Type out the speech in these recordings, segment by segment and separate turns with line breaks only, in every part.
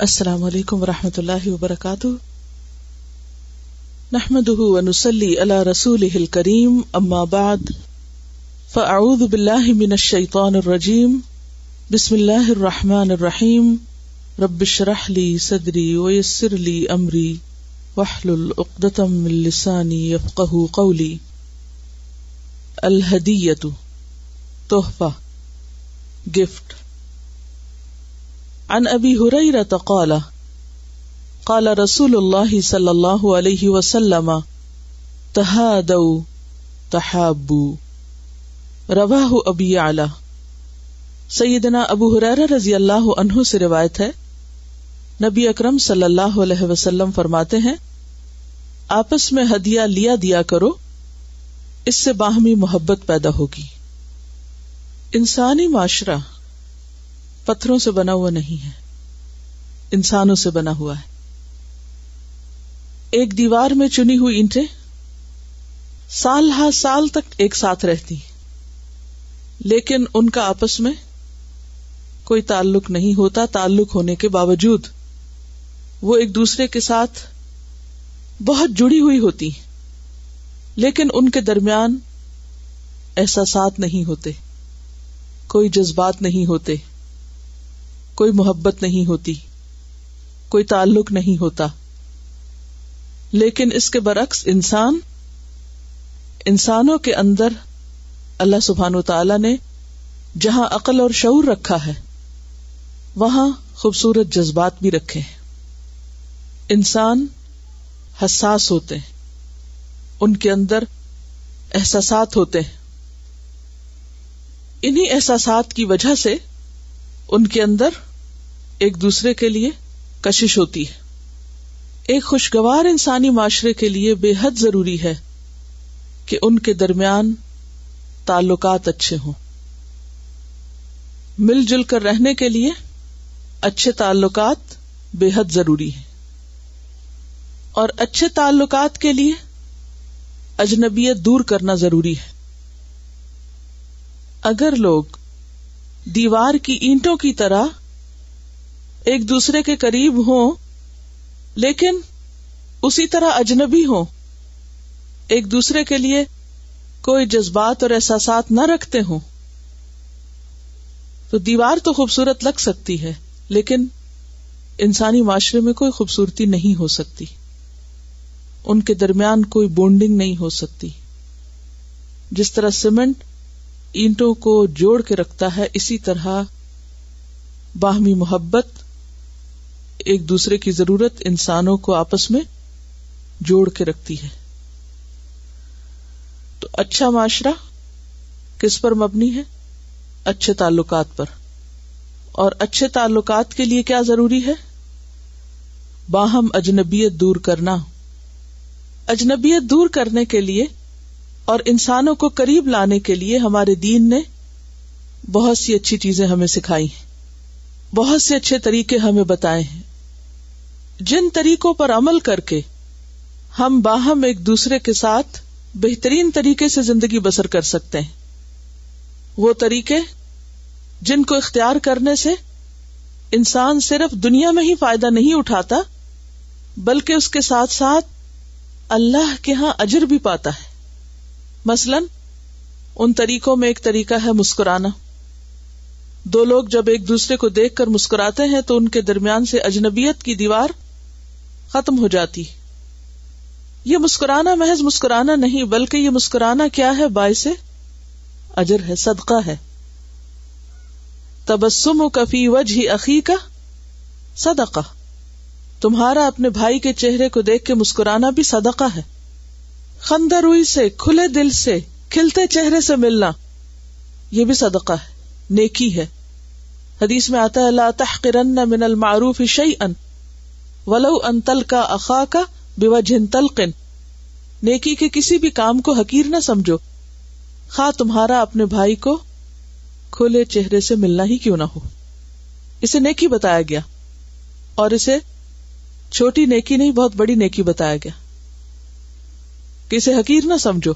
السلام علیکم و رحمۃ اللہ وبرکاتہ۔ نحمد ونسلی علی رسول کریم اما بعد، فاعوذ باللہ من الشیطان الرجیم۔ بسم اللہ الرحمن الرحیم۔ رب اشرح لی صدری ویسر لی امری۔ واحلل عقدۃ من لسانی یفقهوا قولی۔ الہدیۃ، تحفہ، گفٹ۔ عن ابی هريره قال قال رسول الله صلى الله عليه وسلم تهادوا تحابوا رواه ابي يعلى سیدنا ابو حرار رضی اللہ عنہ سے روایت ہے، نبی اکرم صلی اللہ علیہ وسلم فرماتے ہیں، آپس میں ہدیہ لیا دیا کرو، اس سے باہمی محبت پیدا ہوگی۔ انسانی معاشرہ پتھروں سے بنا ہوا نہیں ہے۔ انسانوں سے بنا ہوا ہے۔ ایک دیوار میں چنی ہوئی اینٹیں سال ہا سال تک ایک ساتھ رہتی لیکن ان کا آپس میں کوئی تعلق نہیں ہوتا، تعلق ہونے کے باوجود وہ ایک دوسرے کے ساتھ بہت جڑی ہوئی ہوتی لیکن ان کے درمیان احساسات نہیں ہوتے، کوئی جذبات نہیں ہوتے۔ کوئی محبت نہیں ہوتی، کوئی تعلق نہیں ہوتا۔ لیکن اس کے برعکس انسان، انسانوں کے اندر اللہ سبحان و تعالی نے جہاں عقل اور شعور رکھا ہے، وہاں خوبصورت جذبات بھی رکھے ہیں۔ انسان حساس ہوتے ہیں، ان کے اندر احساسات ہوتے ہیں۔ انہیں احساسات کی وجہ سے ان کے اندر ایک دوسرے کے لیے کشش ہوتی ہے۔ ایک خوشگوار انسانی معاشرے کے لیے بے حد ضروری ہے کہ ان کے درمیان تعلقات اچھے ہوں۔ مل جل کر رہنے کے لیے اچھے تعلقات بے حد ضروری ہے اور اچھے تعلقات کے لیے اجنبیت دور کرنا ضروری ہے۔ اگر لوگ دیوار کی اینٹوں کی طرح ایک دوسرے کے قریب ہوں، لیکن اسی طرح اجنبی ہوں۔ ایک دوسرے کے لیے کوئی جذبات اور احساسات نہ رکھتے ہوں۔ تو دیوار تو خوبصورت لگ سکتی ہے، لیکن انسانی معاشرے میں کوئی خوبصورتی نہیں ہو سکتی۔ ان کے درمیان کوئی بونڈنگ نہیں ہو سکتی۔ جس طرح سیمنٹ اینٹوں کو جوڑ کے رکھتا ہے، اسی طرح باہمی محبت ایک دوسرے کی ضرورت انسانوں کو آپس میں جوڑ کے رکھتی ہے۔ تو اچھا معاشرہ کس پر مبنی ہے؟ اچھے تعلقات پر۔ اور اچھے تعلقات کے لیے کیا ضروری ہے؟ باہم اجنبیت دور کرنا۔ اجنبیت دور کرنے کے لیے اور انسانوں کو قریب لانے کے لیے ہمارے دین نے بہت سی اچھی چیزیں ہمیں سکھائی ہیں۔ بہت سے اچھے طریقے ہمیں بتائے ہیں۔ جن طریقوں پر عمل کر کے ہم باہم ایک دوسرے کے ساتھ بہترین طریقے سے زندگی بسر کر سکتے ہیں۔ وہ طریقے جن کو اختیار کرنے سے انسان صرف دنیا میں ہی فائدہ نہیں اٹھاتا، بلکہ اس کے ساتھ ساتھ اللہ کے ہاں اجر بھی پاتا ہے۔ مثلاً، ان طریقوں میں ایک طریقہ ہے مسکرانا۔ دو لوگ جب ایک دوسرے کو دیکھ کر مسکراتے ہیں تو ان کے درمیان سے اجنبیت کی دیوار ختم ہو جاتی۔ یہ مسکرانا محض مسکرانا نہیں، بلکہ یہ مسکرانا کیا ہے؟ باعث اجر ہے، صدقہ ہے۔ تبسم و کفی وجہ عقی کا صدقہ۔ تمہارا اپنے بھائی کے چہرے کو دیکھ کے مسکرانا بھی صدقہ ہے۔ خندر روئی سے، کھلے دل سے، کھلتے چہرے سے ملنا، یہ بھی صدقہ ہے، نیکی ہے۔ حدیث میں آتا ہے اللہ تحقرن من المعروف شیئن۔ ولو ان تل کا اخا کا بے تلقن۔ نیکی کے کسی بھی کام کو حقیر نہ سمجھو۔ خا تمہارا اپنے بھائی کو کھلے چہرے سے ملنا ہی کیوں نہ ہو۔ اسے نیکی بتایا گیا۔ اور اسے چھوٹی نیکی نہیں، بہت بڑی نیکی بتایا گیا۔ کہ اسے حقیر نہ سمجھو،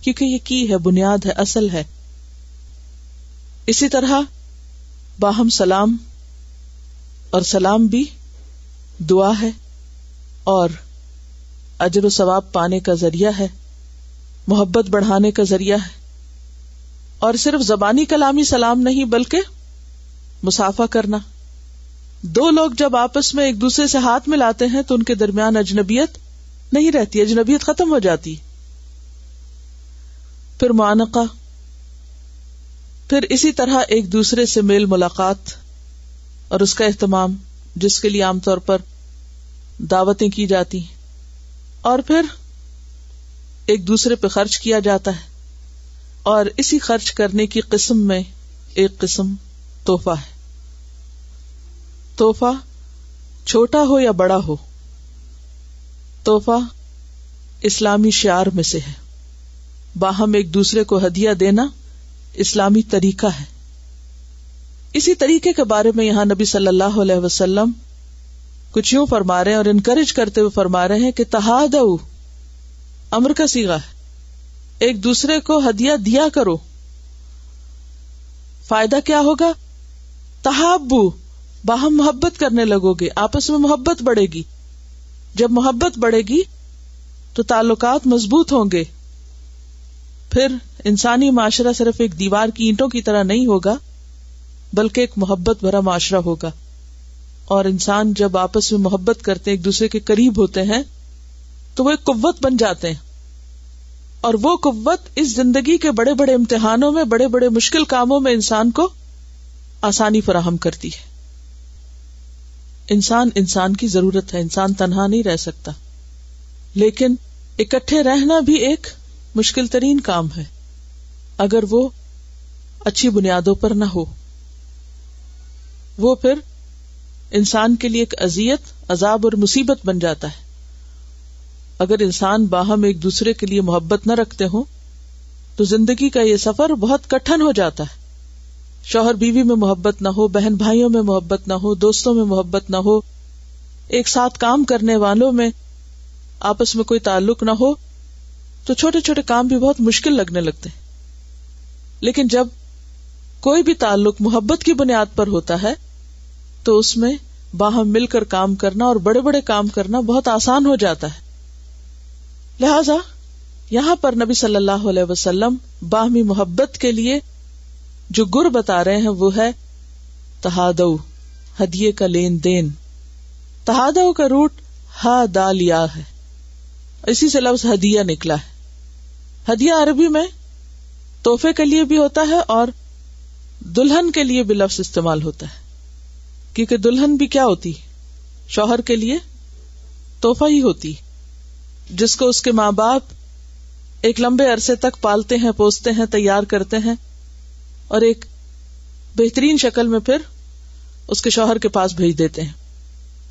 کیونکہ یہ کی ہے، بنیاد ہے، اصل ہے۔ اسی طرح باہم سلام اور سلام بھی دعا ہے اور اجر و ثواب پانے کا ذریعہ ہے، محبت بڑھانے کا ذریعہ ہے۔ اور صرف زبانی کلامی سلام نہیں، بلکہ مسافہ کرنا۔ دو لوگ جب آپس میں ایک دوسرے سے ہاتھ ملاتے ہیں، تو ان کے درمیان اجنبیت نہیں رہتی، اجنبیت ختم ہو جاتی۔ پھر معانقہ۔ پھر اسی طرح ایک دوسرے سے میل ملاقات اور اس کا اہتمام۔ جس کے لیے عام طور پر دعوتیں کی جاتی ہیں اور پھر ایک دوسرے پہ خرچ کیا جاتا ہے اور اسی خرچ کرنے کی قسم میں ایک قسم توحفہ ہے۔ توحفہ چھوٹا ہو یا بڑا ہو توحفہ اسلامی شعر میں سے ہے۔ باہم ایک دوسرے کو ہدیہ دینا اسلامی طریقہ ہے۔ اسی طریقے کے بارے میں یہاں نبی صلی اللہ علیہ وسلم کچھ یوں فرما رہے ہیں اور انکریج کرتے ہوئے فرما رہے ہیں کہ تحاد امر کا سیگا ہے۔ ایک دوسرے کو ہدیہ دیا کرو۔ فائدہ کیا ہوگا؟ تحابو، باہم محبت کرنے لگو گے، آپس میں محبت بڑھے گی۔ جب محبت بڑھے گی تو تعلقات مضبوط ہوں گے۔ پھر انسانی معاشرہ صرف ایک دیوار کی اینٹوں کی طرح نہیں ہوگا۔ بلکہ ایک محبت بھرا معاشرہ ہوگا۔ اور انسان جب آپس میں محبت کرتے ایک دوسرے کے قریب ہوتے ہیں، تو وہ ایک قوت بن جاتے ہیں۔ اور وہ قوت اس زندگی کے بڑے بڑے امتحانوں میں، بڑے بڑے مشکل کاموں میں انسان کو آسانی فراہم کرتی ہے۔ انسان انسان کی ضرورت ہے، انسان تنہا نہیں رہ سکتا۔ لیکن اکٹھے رہنا بھی ایک مشکل ترین کام ہے۔ اگر وہ اچھی بنیادوں پر نہ ہو۔ وہ پھر انسان کے لیے ایک ازیت عذاب اور مصیبت بن جاتا ہے۔ اگر انسان باہم ایک دوسرے کے لیے محبت نہ رکھتے ہوں، تو زندگی کا یہ سفر بہت کٹن ہو جاتا ہے۔ شوہر بیوی میں محبت نہ ہو، بہن بھائیوں میں محبت نہ ہو، دوستوں میں محبت نہ ہو، ایک ساتھ کام کرنے والوں میں آپس میں کوئی تعلق نہ ہو، تو چھوٹے چھوٹے کام بھی بہت مشکل لگنے لگتے ہیں۔ لیکن جب کوئی بھی تعلق محبت کی بنیاد پر ہوتا ہے، تو اس میں باہم مل کر کام کرنا اور بڑے بڑے کام کرنا بہت آسان ہو جاتا ہے۔ لہذا، یہاں پر نبی صلی اللہ علیہ وسلم باہمی محبت کے لیے جو گر بتا رہے ہیں وہ ہے تہادو ہدیے کا لین دین۔ تہادو کا روٹ ہا دالیا ہے۔ اسی سے لفظ ہدیہ نکلا ہے۔ ہدیہ عربی میں توحفے کے لیے بھی ہوتا ہے اور دلہن کے لیے بھی لفظ استعمال ہوتا ہے۔ کیونکہ دلہن بھی کیا ہوتی شوہر کے لیے توحفہ ہی ہوتی جس کو اس کے ماں باپ ایک لمبے عرصے تک پالتے ہیں، پوستے ہیں، تیار کرتے ہیں اور ایک بہترین شکل میں پھر اس کے شوہر کے پاس بھیج دیتے ہیں۔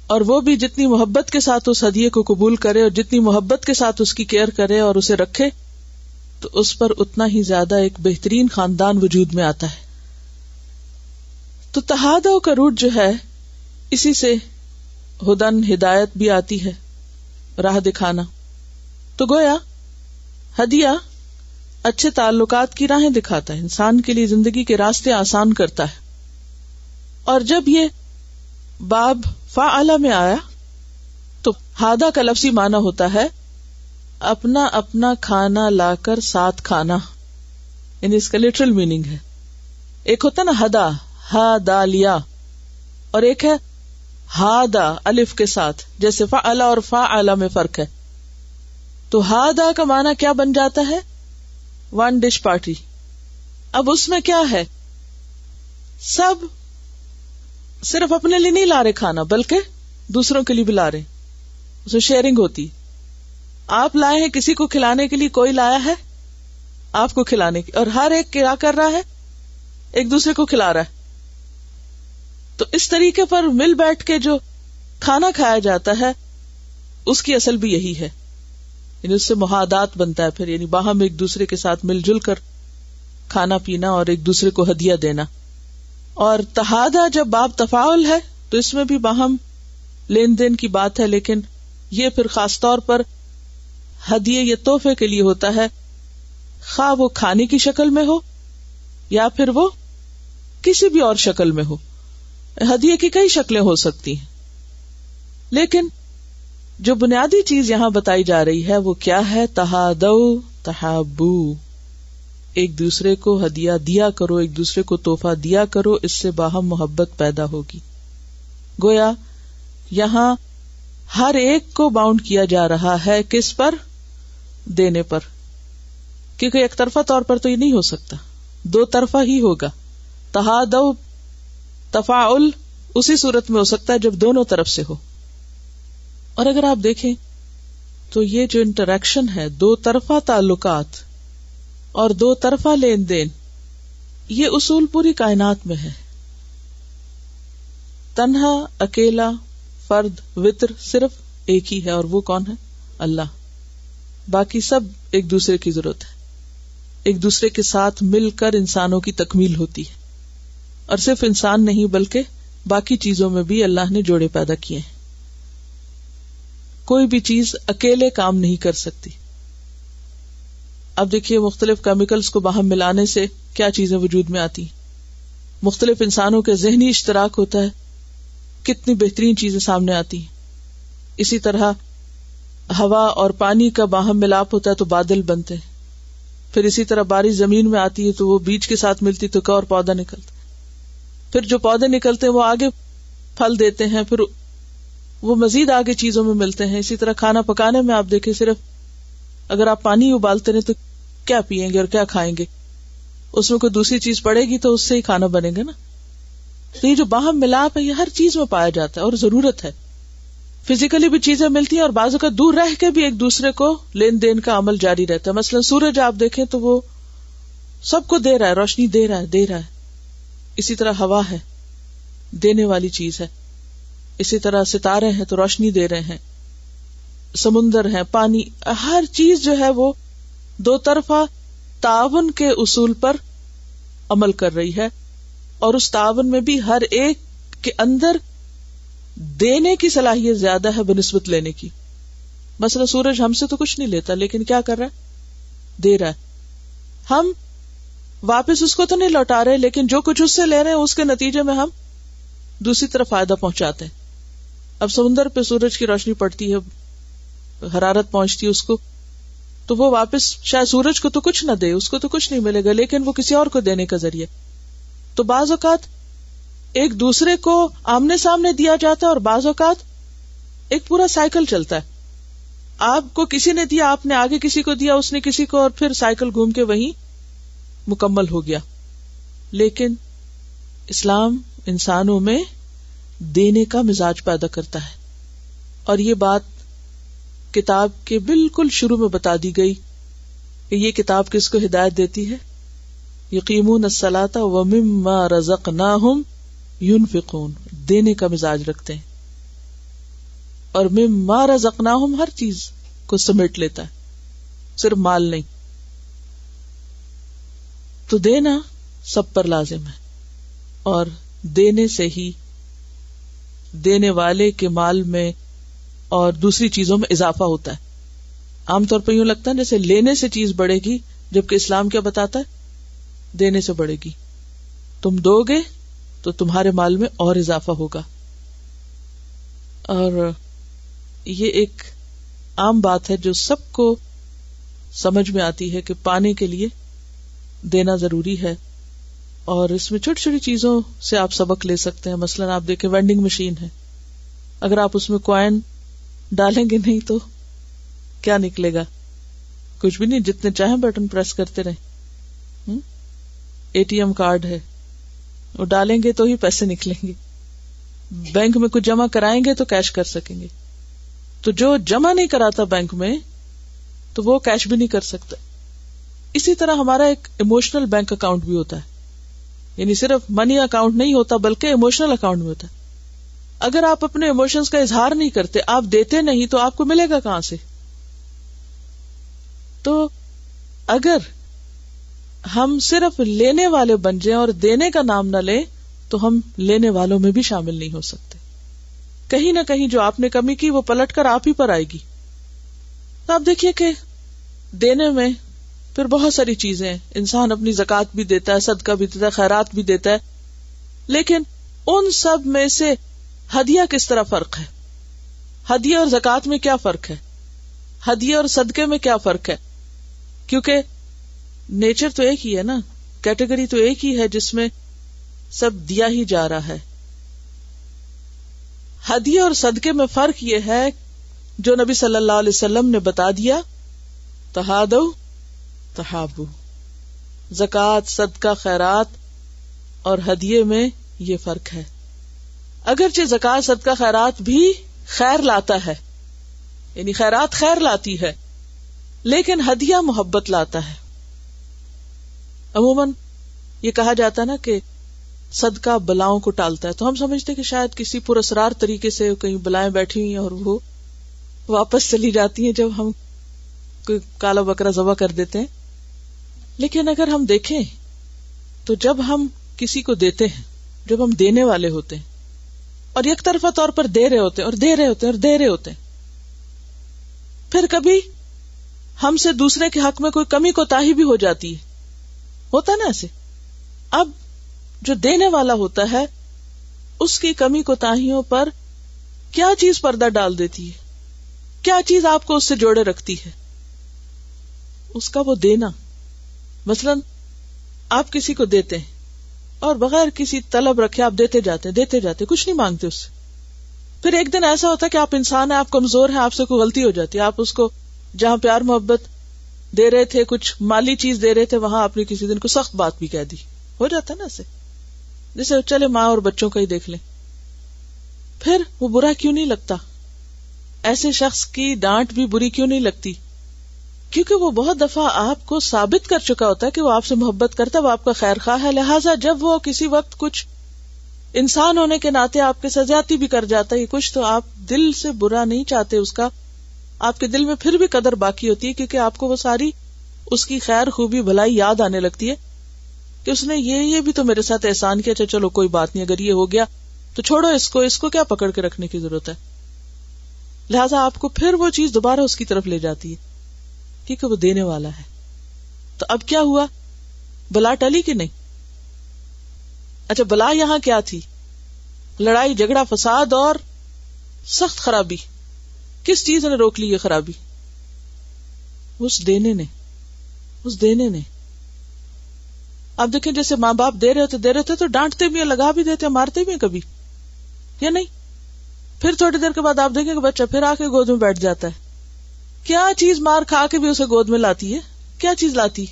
اور وہ بھی جتنی محبت کے ساتھ اس ہدیے کو قبول کرے اور جتنی محبت کے ساتھ اس کی کیئر کرے اور اسے رکھے، تو اس پر اتنا ہی زیادہ ایک بہترین خاندان وجود میں آتا ہے۔ تو تحادوں کا روٹ جو ہے، اسی سے ہدن ہدایت بھی آتی ہے، راہ دکھانا۔ تو گویا، ہدیہ اچھے تعلقات کی راہیں دکھاتا ہے، انسان کے لیے زندگی کے راستے آسان کرتا ہے۔ اور جب یہ باب فا میں آیا، تو ہادا کا لفظی مانا ہوتا ہے، اپنا اپنا کھانا لا کر ساتھ کھانا۔ یعنی اس کا لٹرل میننگ ہے۔ ایک ہوتا نا، ہدا۔ ہا دا لیا۔ اور ایک ہے ہادا الف کے ساتھ، جیسے فا اور فا میں فرق ہے۔ تو ہادا کا مانا کیا بن جاتا ہے؟ ون ڈش پارٹی اب اس میں کیا ہے؟ سب صرف اپنے لیے نہیں لا رہے کھانا، بلکہ دوسروں کے لیے بھی لا رہے۔ اسے شیئرنگ ہوتی۔ آپ لائے ہیں، کسی کو کھلانے کے لیے کوئی لایا ہے؟ آپ کو کھلانے کی، اور ہر ایک کیا کر رہا ہے؟ ایک دوسرے کو کھلا رہا ہے۔ تو اس طریقے پر مل بیٹھ کے جو کھانا کھایا جاتا ہے، اس کی اصل بھی یہی ہے۔ یعنی اس سے محادات بنتا ہے پھر یعنی باہم ایک دوسرے کے ساتھ مل جل کر کھانا پینا اور ایک دوسرے کو ہدیہ دینا۔ اور تحادہ جب باب تفاول ہے، تو اس میں بھی باہم لین دین کی بات ہے، لیکن یہ پھر خاص طور پر ہدیے یا تحفے کے لیے ہوتا ہے۔ خواہ وہ کھانے کی شکل میں ہو یا پھر وہ کسی بھی اور شکل میں ہو۔ ہدیے کی کئی شکلیں ہو سکتی ہیں۔ لیکن جو بنیادی چیز یہاں بتائی جا رہی ہے، وہ کیا ہے؟ تہادو، تحابو۔ ایک دوسرے کو ہدیہ دیا کرو، ایک دوسرے کو توحفہ دیا کرو، اس سے باہم محبت پیدا ہوگی۔ گویا یہاں ہر ایک کو باؤنڈ کیا جا رہا ہے کس پر؟ دینے پر۔ کیونکہ ایک طرفہ طور پر تو یہ نہیں ہو سکتا۔ دو طرفہ ہی ہوگا۔ تہاد تفاعل اسی صورت میں ہو سکتا ہے جب دونوں طرف سے ہو۔ اور اگر آپ دیکھیں تو یہ جو انٹریکشن ہے، دو طرفہ تعلقات اور دو طرفہ لین دین، یہ اصول پوری کائنات میں ہے۔ تنہا، اکیلا، فرد، وطر صرف ایک ہی ہے اور وہ کون ہے؟ اللہ۔ باقی سب ایک دوسرے کی ضرورت ہے۔ ایک دوسرے کے ساتھ مل کر انسانوں کی تکمیل ہوتی ہے۔ اور صرف انسان نہیں بلکہ باقی چیزوں میں بھی اللہ نے جوڑے پیدا کیے ہیں۔ کوئی بھی چیز اکیلے کام نہیں کر سکتی۔ اب دیکھیے مختلف کیمیکلز کو باہم ملانے سے کیا چیزیں وجود میں آتی مختلف انسانوں کے ذہنی اشتراک ہوتا ہے۔ کتنی بہترین چیزیں سامنے آتی ہیں۔ اسی طرح ہوا اور پانی کا باہم ملاپ ہوتا ہے تو بادل بنتے ہیں۔ پھر اسی طرح بارش زمین میں آتی ہے تو وہ بیج کے ساتھ ملتی تو کا اور پودا نکلتا۔ پھر جو پودے نکلتے ہیں وہ آگے پھل دیتے ہیں، پھر وہ مزید آگے چیزوں میں ملتے ہیں۔ اسی طرح کھانا پکانے میں آپ دیکھیں، صرف اگر آپ پانی ابالتے رہے تو کیا پیئیں گے اور کیا کھائیں گے؟ اس میں کوئی دوسری چیز پڑے گی تو اس سے ہی کھانا بنے گا نا۔ تو یہ جو باہم ملاپ ہے، یہ ہر چیز میں پایا جاتا ہے اور ضرورت ہے۔ فزیکلی بھی چیزیں ملتی ہیں اور بازو کا دور رہ کے بھی ایک دوسرے کو لین دین کا عمل جاری رہتا ہے۔ مثلاً سورج آپ دیکھیں تو وہ سب کو دے رہا ہے، روشنی دے رہا ہے، دے رہا ہے۔ اسی طرح ہوا ہے، دینے والی چیز ہے۔ اسی طرح ستارے ہیں تو روشنی دے رہے ہیں۔ سمندر ہے پانی، ہر چیز جو ہے وہ دو طرفہ تعاون کے اصول پر عمل کر رہی ہے۔ اور اس تعاون میں بھی ہر ایک کے اندر دینے کی صلاحیت زیادہ ہے بنسبت لینے کی۔ مثلا سورج ہم سے تو کچھ نہیں لیتا، لیکن کیا کر رہا ہے؟ دے رہا ہے۔ ہم واپس اس کو تو نہیں لوٹا رہے، لیکن جو کچھ اس سے لے رہے ہیں، اس کے نتیجے میں ہم دوسری طرف فائدہ پہنچاتے ہیں۔ اب سمندر پہ سورج کی روشنی پڑتی ہے، حرارت پہنچتی ہے اس کو، تو وہ واپس شاید سورج کو تو کچھ نہ دے، اس کو تو کچھ نہیں ملے گا، لیکن وہ کسی اور کو دینے کا ذریعہ تو بعض اوقات ایک دوسرے کو آمنے سامنے دیا جاتا ہے اور بعض اوقات ایک پورا سائیکل چلتا ہے۔ آپ کو کسی نے دیا، آپ نے آگے کسی کو دیا، اس نے کسی کو اور پھر سائیکل گھوم کے وہیں مکمل ہو گیا۔ لیکن اسلام انسانوں میں دینے کا مزاج پیدا کرتا ہے۔ اور یہ بات کتاب کے بالکل شروع میں بتا دی گئی کہ یہ کتاب کس کو ہدایت دیتی ہے؟ یقین سلاتا و رزق نہ یون فکون دینے کا مزاج رکھتے ہیں۔ اور مما رزق نہ ہر چیز کو سمیٹ لیتا ہے۔ صرف مال نہیں۔ تو دینا سب پر لازم ہے۔ اور دینے سے ہی دینے والے کے مال میں اور دوسری چیزوں میں اضافہ ہوتا ہے۔ عام طور پہ یوں لگتا ہے جیسے لینے سے چیز بڑھے گی، جبکہ اسلام کیا بتاتا ہے؟ دینے سے بڑھے گی۔ تم دو گے تو تمہارے مال میں اور اضافہ ہوگا۔ اور یہ ایک عام بات ہے جو سب کو سمجھ میں آتی ہے کہ پانے کے لیے دینا ضروری ہے اور اس میں چھوٹی چھوٹی چیزوں سے آپ سبق لے سکتے ہیں۔ مثلاً آپ دیکھیں وینڈنگ مشین ہے۔ اگر آپ اس میں کوائن ڈالیں گے نہیں تو کیا نکلے گا؟ کچھ بھی نہیں، جتنے چاہیں بٹن پریس کرتے رہے اے ٹی ایم کارڈ ہے۔ وہ ڈالیں گے تو ہی پیسے نکلیں گے۔ بینک میں کچھ جمع کرائیں گے تو کیش کر سکیں گے۔ تو جو جمع نہیں کراتا بینک میں، تو وہ کیش بھی نہیں کر سکتا۔ اسی طرح ہمارا ایک ایموشنل بینک اکاؤنٹ بھی ہوتا ہے۔ یعنی صرف منی اکاؤنٹ نہیں ہوتا، بلکہ ایموشنل اکاؤنٹ میں ہوتا ہے۔ اگر آپ اپنے ایموشنس کا اظہار نہیں کرتے، آپ دیتے نہیں، تو آپ کو ملے گا کہاں سے؟ تو اگر ہم صرف لینے والے بن جائیں اور دینے کا نام نہ لیں، تو ہم لینے والوں میں بھی شامل نہیں ہو سکتے۔ کہیں نہ کہیں جو آپ نے کمی کی، وہ پلٹ کر آپ ہی پر آئے گی۔ تو آپ دیکھیے کہ دینے میں پھر بہت ساری چیزیں انسان اپنی زکات بھی دیتا ہے، صدقہ بھی دیتا ہے، خیرات بھی دیتا ہے۔ لیکن ان سب میں سے ہدیہ کس طرح فرق ہے؟ ہدیہ اور زکات میں کیا فرق ہے؟ ہدیہ اور صدقے میں کیا فرق ہے؟ کیونکہ نیچر تو ایک ہی ہے نا، کیٹیگری تو ایک ہی ہے جس میں سب دیا ہی جا رہا ہے۔ ہدیے اور صدقے میں فرق یہ ہے، جو نبی صلی اللہ علیہ وسلم نے بتا دیا تہاد تحابو زکات صدقہ، خیرات اور ہدیے میں یہ فرق ہے۔ اگرچہ زکات صدقہ، خیرات بھی خیر لاتا ہے یعنی خیرات خیر لاتی ہے، لیکن ہدیہ محبت لاتا ہے۔ عموماً یہ کہا جاتا نا کہ صدقہ بلاؤں کو ٹالتا ہے، تو ہم سمجھتے کہ شاید کسی پرسرار طریقے سے کہیں بلائیں بیٹھی ہوئی اور وہ واپس چلی جاتی ہیں جب ہم کوئی کالا بکرا ذبح کر دیتے ہیں۔ لیکن اگر ہم دیکھیں تو جب ہم کسی کو دیتے ہیں، جب ہم دینے والے ہوتے ہیں، اور ایک طرفہ طور پر دے رہے ہوتے ہیں، اور دے رہے ہوتے ہیں، اور دے رہے ہوتے ہیں، پھر کبھی ہم سے دوسرے کے حق میں کوئی کمی کو تاہی بھی ہو جاتی ہے۔ ہوتا نا ایسے؟ اب جو دینے والا ہوتا ہے، اس کی کمی کو تاہیوں پر کیا چیز پردہ ڈال دیتی ہے؟ کیا چیز آپ کو اس سے جوڑے رکھتی ہے؟ اس کا وہ دینا۔ مثلاً آپ کسی کو دیتے ہیں اور بغیر کسی طلب رکھے آپ دیتے جاتے دیتے جاتے کچھ نہیں مانگتے اس سے۔ پھر ایک دن ایسا ہوتا ہے کہ آپ انسان ہیں، آپ کمزور ہیں، آپ سے کوئی غلطی ہو جاتی ہے، آپ اس کو جہاں پیار محبت دے رہے تھے، کچھ مالی چیز دے رہے تھے، وہاں آپ نے کسی دن کو سخت بات بھی کہہ دی۔ ہو جاتا نا ایسے۔ جیسے چلے ماں اور بچوں کا ہی دیکھ لیں۔ پھر وہ برا کیوں نہیں لگتا؟ ایسے شخص کی ڈانٹ بھی بری کیوں نہیں لگتی؟ کیونکہ وہ بہت دفعہ آپ کو ثابت کر چکا ہوتا ہے کہ وہ آپ سے محبت کرتا ہے، وہ آپ کا خیر خواہ ہے۔ لہٰذا جب وہ کسی وقت کچھ انسان ہونے کے ناطے آپ کے سجاتی بھی کر جاتا ہے کچھ تو آپ دل سے برا نہیں چاہتے، اس کا آپ کے دل میں پھر بھی قدر باقی ہوتی ہے، کیونکہ آپ کو وہ ساری اس کی خیر خوبی بھلائی یاد آنے لگتی ہے کہ اس نے یہ یہ بھی تو میرے ساتھ احسان کیا اچھا چلو کوئی بات نہیں، اگر یہ ہو گیا تو چھوڑو اس کو اس کو کیا پکڑ کے رکھنے کی ضرورت ہے؟ لہٰذا آپ کو پھر وہ چیز دوبارہ اس کی طرف لے جاتی ہے۔ کیونکہ وہ دینے والا ہے۔ تو اب کیا ہوا؟ بلا ٹلی کہ نہیں؟ اچھا بلا یہاں کیا تھی؟ لڑائی، جھگڑا، فساد اور سخت خرابی۔ کس چیز نے روک لی یہ خرابی؟ اس دینے نے۔ اس دینے نے۔ اب دیکھیں، جیسے ماں باپ دے رہے ہوتے، دے رہے ہوتے تو ڈانٹتے بھی لگا بھی دیتے مارتے بھی ہیں کبھی۔ یا نہیں؟ پھر تھوڑی دیر کے بعد آپ دیکھیں کہ بچہ پھر آ کے گود میں بیٹھ جاتا ہے۔ کیا چیز مار کھا کے بھی اسے گود میں لاتی ہے؟ کیا چیز لاتی؟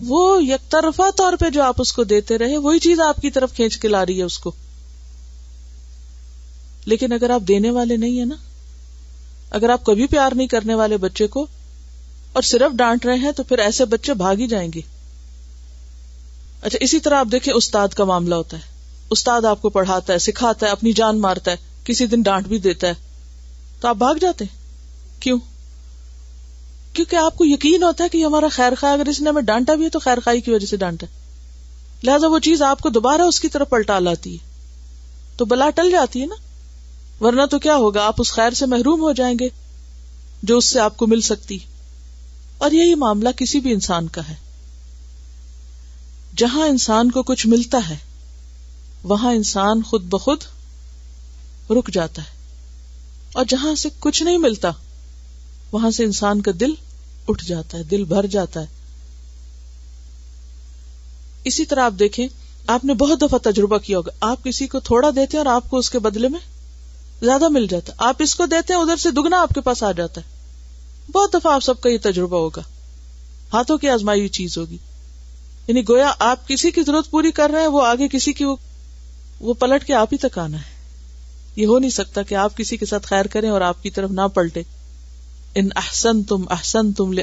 وہ یک طرفہ طور پہ جو آپ اس کو دیتے رہے، وہی چیز آپ کی طرف کھینچ کے لا رہی ہے اس کو۔ لیکن اگر آپ دینے والے نہیں ہیں نا، اگر آپ کبھی پیار نہیں کرنے والے بچے کو اور صرف ڈانٹ رہے ہیں، تو پھر ایسے بچے بھاگ ہی جائیں گے۔ اچھا اسی طرح آپ دیکھیں، استاد کا معاملہ ہوتا ہے۔ استاد آپ کو پڑھاتا ہے، سکھاتا ہے، اپنی جان مارتا ہے، کسی دن ڈانٹ بھی دیتا ہے۔ تو آپ بھاگ جاتے ہیں۔ کیوں؟ کیونکہ آپ کو یقین ہوتا ہے کہ ہمارا خیر خواہ اگر اس نے ہمیں ڈانٹا بھی ہے تو خیر خائی کی وجہ سے ڈانٹا لہٰذا وہ چیز آپ کو دوبارہ اس کی طرف پلٹا لاتی ہے۔ تو بلا ٹل جاتی ہے نا۔ ورنہ تو کیا ہوگا، آپ اس خیر سے محروم ہو جائیں گے جو اس سے آپ کو مل سکتی اور یہی معاملہ کسی بھی انسان کا ہے۔ جہاں انسان کو کچھ ملتا ہے، وہاں انسان خود بخود رک جاتا ہے۔ اور جہاں سے کچھ نہیں ملتا وہاں سے انسان کا دل اٹھ جاتا ہے، دل بھر جاتا ہے۔ اسی طرح آپ دیکھیں، آپ نے بہت دفعہ تجربہ کیا ہوگا۔ آپ کسی کو تھوڑا دیتے ہیں اور آپ کو اس کے بدلے میں زیادہ مل جاتا ہے۔ آپ اس کو دیتے ہیں، ادھر سے دگنا آپ کے پاس آ جاتا ہے۔ بہت دفعہ آپ سب کا یہ تجربہ ہوگا۔ ہاتھوں کی آزمائی ہوئی چیز ہوگی۔ یعنی گویا آپ کسی کی ضرورت پوری کر رہے ہیں، وہ آگے کسی کی وہ پلٹ کے آپ ہی تک آنا ہے۔ یہ ہو نہیں سکتا کہ آپ کسی کے ساتھ خیر کریں اور آپ کی طرف نہ پلٹے۔ ان احسن تم احسن تم لے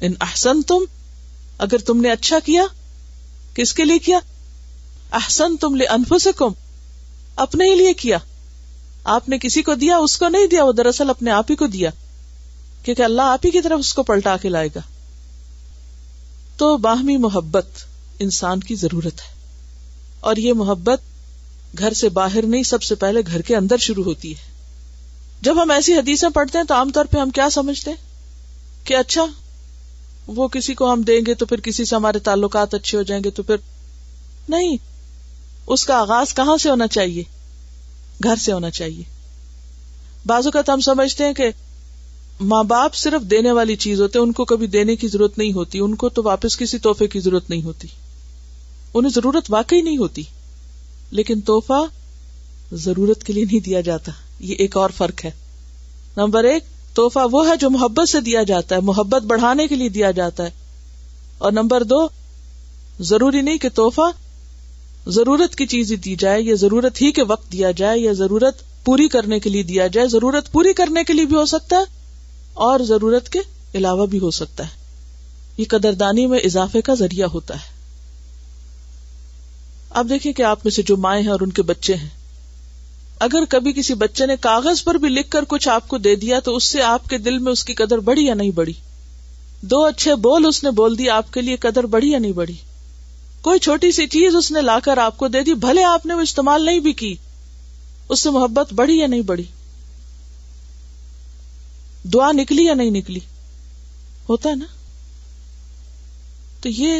ان احسن تم اگر تم نے اچھا کیا، کس کے لیے کیا؟ احسن تم لے اپنے ہی لیے کیا۔ آپ نے کسی کو دیا، اس کو نہیں دیا، وہ دراصل اپنے آپ ہی کو دیا۔ کیونکہ اللہ آپ ہی کی طرف اس کو پلٹا کے لائے گا۔ تو باہمی محبت انسان کی ضرورت ہے۔ اور یہ محبت گھر سے باہر نہیں، سب سے پہلے گھر کے اندر شروع ہوتی ہے۔ جب ہم ایسی حدیثیں پڑھتے ہیں تو عام طور پہ ہم کیا سمجھتے ہیں؟ کہ اچھا وہ کسی کو ہم دیں گے تو پھر کسی سے ہمارے تعلقات اچھے ہو جائیں گے تو پھر نہیں، اس کا آغاز کہاں سے ہونا چاہیے؟ گھر سے ہونا چاہیے۔ بازو کا تو ہم سمجھتے ہیں کہ ماں باپ صرف دینے والی چیز ہوتے ان کو کبھی دینے کی ضرورت نہیں ہوتی، ان کو تو واپس کسی تحفے کی ضرورت نہیں ہوتی۔ انہیں ضرورت واقعی نہیں ہوتی، لیکن توحفہ ضرورت کے لیے نہیں دیا جاتا۔ یہ ایک اور فرق ہے۔ نمبر ایک توحفہ وہ ہے جو محبت سے دیا جاتا ہے، محبت بڑھانے کے لیے دیا جاتا ہے۔ اور نمبر دو، ضروری نہیں کہ توحفہ ضرورت کی چیز ہی دی جائے، یا ضرورت ہی کے وقت دیا جائے، یا ضرورت پوری کرنے کے لیے دیا جائے۔ ضرورت پوری کرنے کے لیے بھی ہو سکتا ہے، اور ضرورت کے علاوہ بھی ہو سکتا ہے۔ یہ قدردانی میں اضافے کا ذریعہ ہوتا ہے۔ اب دیکھیں کہ آپ میں سے جو مائیں ہیں اور ان کے بچے ہیں اگر کبھی کسی بچے نے کاغذ پر بھی لکھ کر کچھ آپ کو دے دیا تو اس سے آپ کے دل میں اس کی قدر بڑھی یا نہیں بڑھی؟ دو اچھے بول اس نے بول دی، آپ کے لیے قدر بڑھی یا نہیں بڑھی؟ کوئی چھوٹی سی چیز اس نے لا کر آپ کو دے دی، بھلے آپ نے وہ استعمال نہیں بھی کی۔ اس سے محبت بڑھی یا نہیں بڑھی؟ دعا نکلی یا نہیں نکلی؟ ہوتا ہے نا؟ تو یہ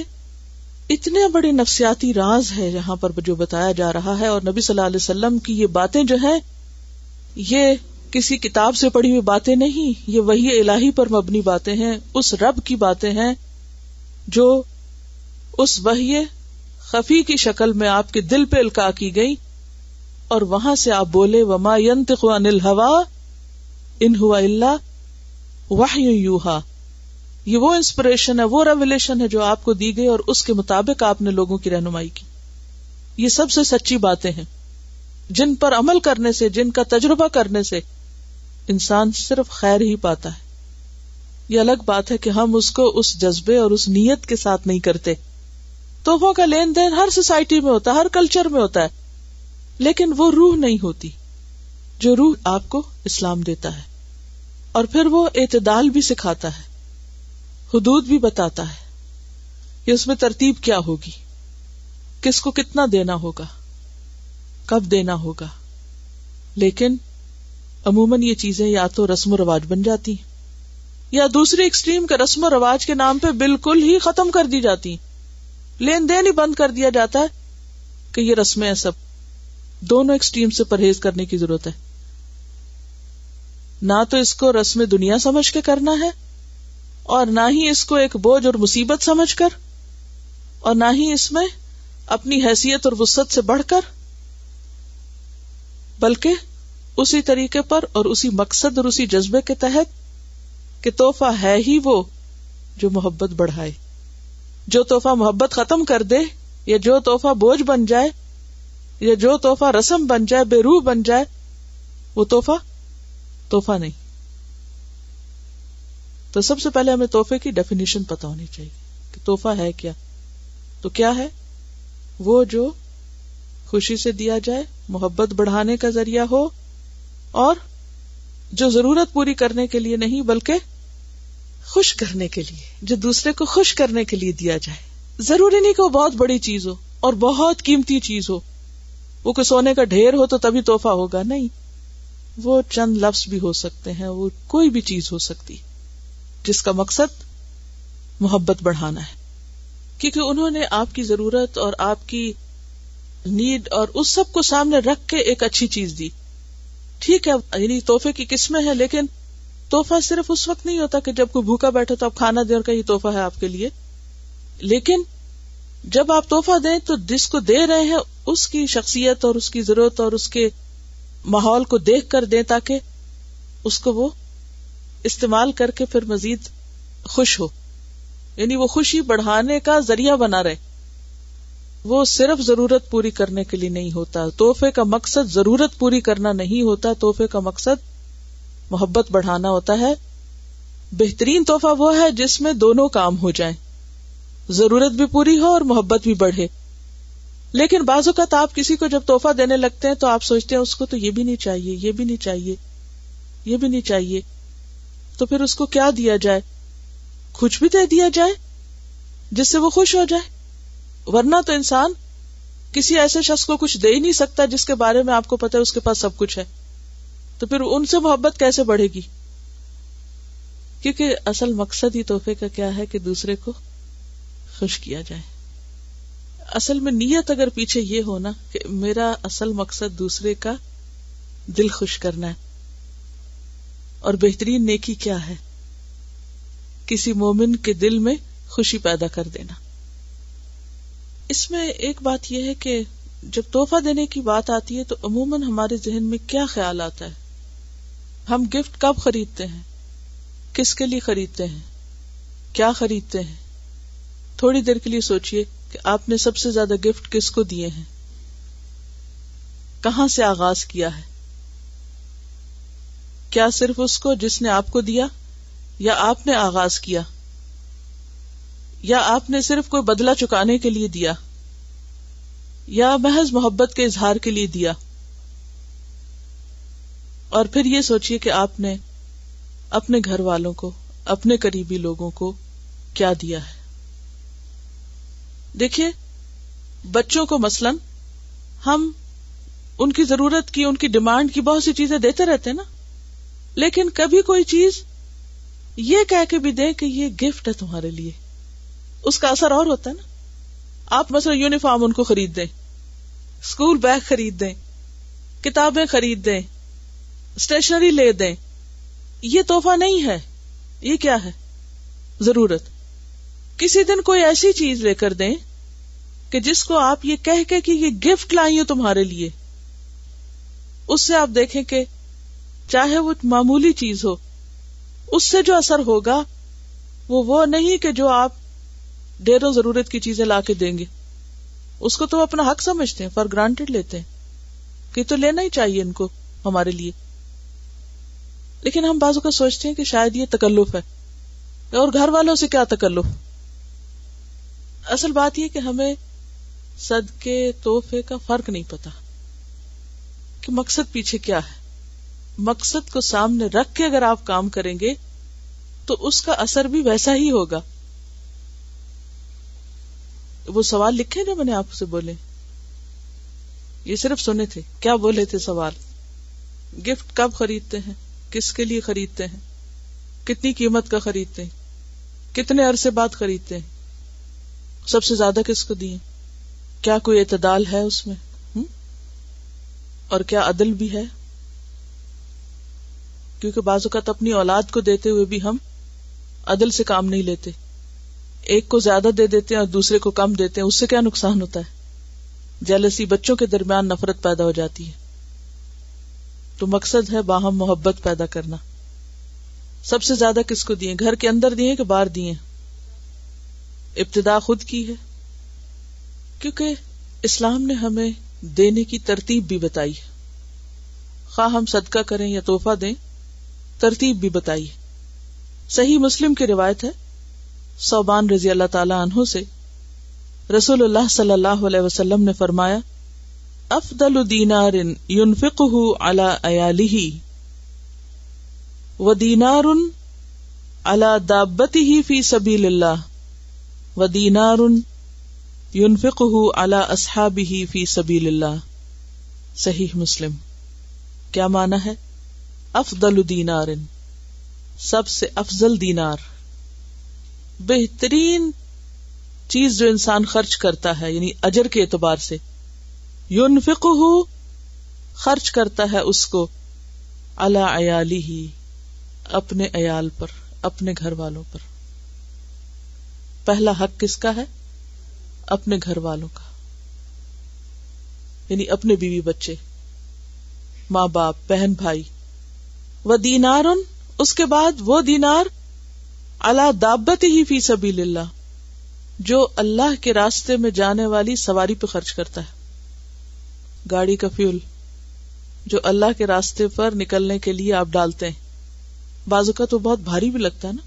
اتنے بڑے نفسیاتی راز ہے یہاں پر جو بتایا جا رہا ہے، اور نبی صلی اللہ علیہ وسلم کی یہ باتیں جو ہیں، یہ کسی کتاب سے پڑھی ہوئی باتیں نہیں، یہ وہی الہی پر مبنی باتیں ہیں، اس رب کی باتیں ہیں، جو اس وحی خفی کی شکل میں آپ کے دل پہ الکا کی گئی اور وہاں سے آپ بولے، وما ينطق عن الهوى ان ہوا اللہ وحی یوہا یہ وہ انسپریشن ہے، وہ ریولیشن ہے جو آپ کو دی گئی اور اس کے مطابق آپ نے لوگوں کی رہنمائی کی۔ یہ سب سے سچی باتیں ہیں۔ جن پر عمل کرنے سے، جن کا تجربہ کرنے سے انسان صرف خیر ہی پاتا ہے۔ یہ الگ بات ہے کہ ہم اس کو اس جذبے اور اس نیت کے ساتھ نہیں کرتے۔ توحفوں کا لین دین ہر سوسائٹی میں ہوتا ہے، ہر کلچر میں ہوتا ہے۔ لیکن وہ روح نہیں ہوتی، جو روح آپ کو اسلام دیتا ہے۔ اور پھر وہ اعتدال بھی سکھاتا ہے۔ حدود بھی بتاتا ہے کہ اس میں ترتیب کیا ہوگی۔ کس کو کتنا دینا ہوگا؟ کب دینا ہوگا؟ لیکن عموماً یہ چیزیں یا تو رسم و رواج بن جاتی یا دوسری ایکسٹریم کے رسم و رواج کے نام پہ بالکل ہی ختم کر دی جاتی لین دین ہی بند کر دیا جاتا ہے کہ یہ رسمیں سب۔ دونوں ایکسٹریم سے پرہیز کرنے کی ضرورت ہے۔ نہ تو اس کو رسم دنیا سمجھ کے کرنا ہے اور نہ ہی اس کو ایک بوجھ اور مصیبت سمجھ کر اور نہ ہی اس میں اپنی حیثیت اور وسط سے بڑھ کر، بلکہ اسی طریقے پر اور اسی مقصد اور اسی جذبے کے تحت کہ توحفہ ہے ہی وہ جو محبت بڑھائے۔ جو توحفہ محبت ختم کر دے یا جو توحفہ بوجھ بن جائے یا جو توحفہ رسم بن جائے، بے روح بن جائے، وہ توحفہ توحفہ نہیں۔ تو سب سے پہلے ہمیں توحفے کی ڈیفینیشن پتا ہونی چاہیے کہ توحفہ ہے کیا؟ تو کیا ہے؟ وہ جو خوشی سے دیا جائے، محبت بڑھانے کا ذریعہ ہو، اور جو ضرورت پوری کرنے کے لیے نہیں بلکہ خوش کرنے کے لیے، جو دوسرے کو خوش کرنے کے لیے دیا جائے۔ ضروری نہیں کہ وہ بہت بڑی چیز ہو اور بہت قیمتی چیز ہو۔ وہ کوئی سونے کا ڈھیر ہو تو تبھی توحفہ ہوگا، نہیں۔ وہ چند لفظ بھی ہو سکتے ہیں، وہ کوئی بھی چیز ہو سکتی۔ جس کا مقصد محبت بڑھانا ہے۔ کیونکہ انہوں نے آپ کی ضرورت اور آپ کی نیڈ اور اس سب کو سامنے رکھ کے ایک اچھی چیز دی۔ ٹھیک ہے یعنی توحفے کی قسمیں ہیں، لیکن توحفہ صرف اس وقت نہیں ہوتا کہ جب کوئی بھوکا بیٹھے تو آپ کھانا دیں اور کہ یہ توحفہ ہے آپ کے لیے۔ لیکن جب آپ توحفہ دیں تو جس کو دے رہے ہیں، اس کی شخصیت اور اس کی ضرورت اور اس کے ماحول کو دیکھ کر دیں تاکہ اس کو وہ استعمال کر کے پھر مزید خوش ہو۔ یعنی وہ خوشی بڑھانے کا ذریعہ بنا رہے۔ وہ صرف ضرورت پوری کرنے کے لیے نہیں ہوتا۔ توحفے کا مقصد ضرورت پوری کرنا نہیں ہوتا۔ توحفے کا مقصد محبت بڑھانا ہوتا ہے۔ بہترین توحفہ وہ ہے جس میں دونوں کام ہو جائیں۔ ضرورت بھی پوری ہو اور محبت بھی بڑھے۔ لیکن بعض اوقات آپ کسی کو جب توحفہ دینے لگتے ہیں تو آپ سوچتے ہیں، اس کو تو یہ بھی نہیں چاہیے، یہ بھی نہیں چاہیے، یہ بھی نہیں چاہیے۔ تو پھر اس کو کیا دیا جائے؟ کچھ بھی دے دیا جائے جس سے وہ خوش ہو جائے؟ ورنہ تو انسان کسی ایسے شخص کو کچھ دے ہی نہیں سکتا جس کے بارے میں آپ کو پتا ہے اس کے پاس سب کچھ ہے۔ تو پھر ان سے محبت کیسے بڑھے گی؟ کیونکہ اصل مقصد ہی تحفے کا کیا ہے کہ دوسرے کو خوش کیا جائے۔ اصل میں نیت اگر پیچھے یہ ہونا کہ میرا اصل مقصد دوسرے کا دل خوش کرنا ہے اور بہترین نیکی کیا ہے؟ کسی مومن کے دل میں خوشی پیدا کر دینا۔ اس میں ایک بات یہ ہے کہ جب توحفہ دینے کی بات آتی ہے تو عموماً ہمارے ذہن میں کیا خیال آتا ہے؟ ہم گفٹ کب خریدتے ہیں؟ کس کے لیے خریدتے ہیں؟ کیا خریدتے ہیں؟ تھوڑی دیر کے لیے سوچئے کہ آپ نے سب سے زیادہ گفٹ کس کو دیے ہیں؟ کہاں سے آغاز کیا ہے؟ کیا صرف اس کو جس نے آپ کو دیا یا آپ نے آغاز کیا یا آپ نے صرف کوئی بدلا چکانے کے لیے دیا یا محض محبت کے اظہار کے لیے دیا اور پھر یہ سوچیے کہ آپ نے اپنے گھر والوں کو، اپنے قریبی لوگوں کو کیا دیا ہے۔ دیکھیے، بچوں کو مثلاً ہم ان کی ضرورت کی، ان کی ڈیمانڈ کی بہت سی چیزیں دیتے رہتے ہیں نا۔ لیکن کبھی کوئی چیز یہ کہہ کے بھی دے کہ یہ گفٹ ہے تمہارے لیے۔ اس کا اثر اور ہوتا ہے نا۔ آپ مثلا یونیفارم ان کو خرید دیں اسکول بیگ خرید دیں، کتابیں خرید دیں اسٹیشنری لے دیں۔ یہ توحفہ نہیں ہے، یہ کیا ہے؟ ضرورت۔ کسی دن کوئی ایسی چیز لے کر دیں کہ جس کو آپ یہ کہہ کے کہ یہ گفٹ لائی ہو تمہارے لیے۔ اس سے آپ دیکھیں کہ چاہے وہ معمولی چیز ہو، اس سے جو اثر ہوگا، وہ وہ نہیں کہ جو آپ ڈیروں ضرورت کی چیزیں لا کے دیں گے۔ اس کو تو اپنا حق سمجھتے ہیں فار گرانٹیڈ لیتے ہیں۔ کہ تو لینا ہی چاہیے ان کو ہمارے لیے۔ لیکن ہم بازو کا سوچتے ہیں کہ شاید یہ تکلف ہے۔ اور گھر والوں سے کیا تکلف؟ اصل بات یہ کہ ہمیں صدقے توحفے کا فرق نہیں پتا کہ مقصد پیچھے کیا ہے۔ مقصد کو سامنے رکھ کے اگر آپ کام کریں گے تو اس کا اثر بھی ویسا ہی ہوگا۔ وہ سوال لکھے نا میں نے آپ سے بولے۔ یہ صرف سنے تھے۔ کیا بولے تھے سوال؟ گفٹ کب خریدتے ہیں؟ کس کے لیے خریدتے ہیں؟ کتنی قیمت کا خریدتے ہیں؟ کتنے عرصے بعد خریدتے ہیں؟ سب سے زیادہ کس کو دیے؟ کیا کوئی اعتدال ہے اس میں؟ اور کیا عدل بھی ہے؟ کیونکہ بعض اوقات اپنی اولاد کو دیتے ہوئے بھی ہم عدل سے کام نہیں لیتے۔ ایک کو زیادہ دے دیتے ہیں اور دوسرے کو کم دیتے ہیں، اس سے کیا نقصان ہوتا ہے؟ جیلسی بچوں کے درمیان نفرت پیدا ہو جاتی ہے۔ تو مقصد ہے باہم محبت پیدا کرنا۔ سب سے زیادہ کس کو دیے؟ گھر کے اندر دیے کہ باہر دیے؟ ابتدا خود کی ہے۔ کیونکہ اسلام نے ہمیں دینے کی ترتیب بھی بتائی خواہ ہم صدقہ کریں یا توحفہ دیں ترتیب بھی بتائی۔ صحیح مسلم کی روایت ہے، صوبان رضی اللہ تعالی عنہ سے رسول اللہ صلی اللہ علیہ وسلم نے فرمایا، افضل دینار ينفقه على عياله ودینار على دابته في سبيل الله ودینار ينفقه على اصحابه في سبيل الله صحیح مسلم۔ کیا معنی ہے؟ افضل دینار، سب سے افضل دینار۔ بہترین چیز جو انسان خرچ کرتا ہے یعنی اجر کے اعتبار سے یون خرچ کرتا ہے اس کو اللہ عیالی ہی اپنے عیال پر، اپنے گھر والوں پر۔ پہلا حق کس کا ہے؟ اپنے گھر والوں کا۔ یعنی اپنے بیوی بچے، ماں باپ، بہن، بھائی۔ وہ دینار اس کے بعد وہ دینار اللہ دابت ہی فی سبیل اللہ، جو اللہ کے راستے میں جانے والی سواری پہ خرچ کرتا ہے۔ گاڑی کا فیول، جو اللہ کے راستے پر نکلنے کے لیے آپ ڈالتے ہیں۔ بازو کا تو بہت بھاری بھی لگتا ہے نا۔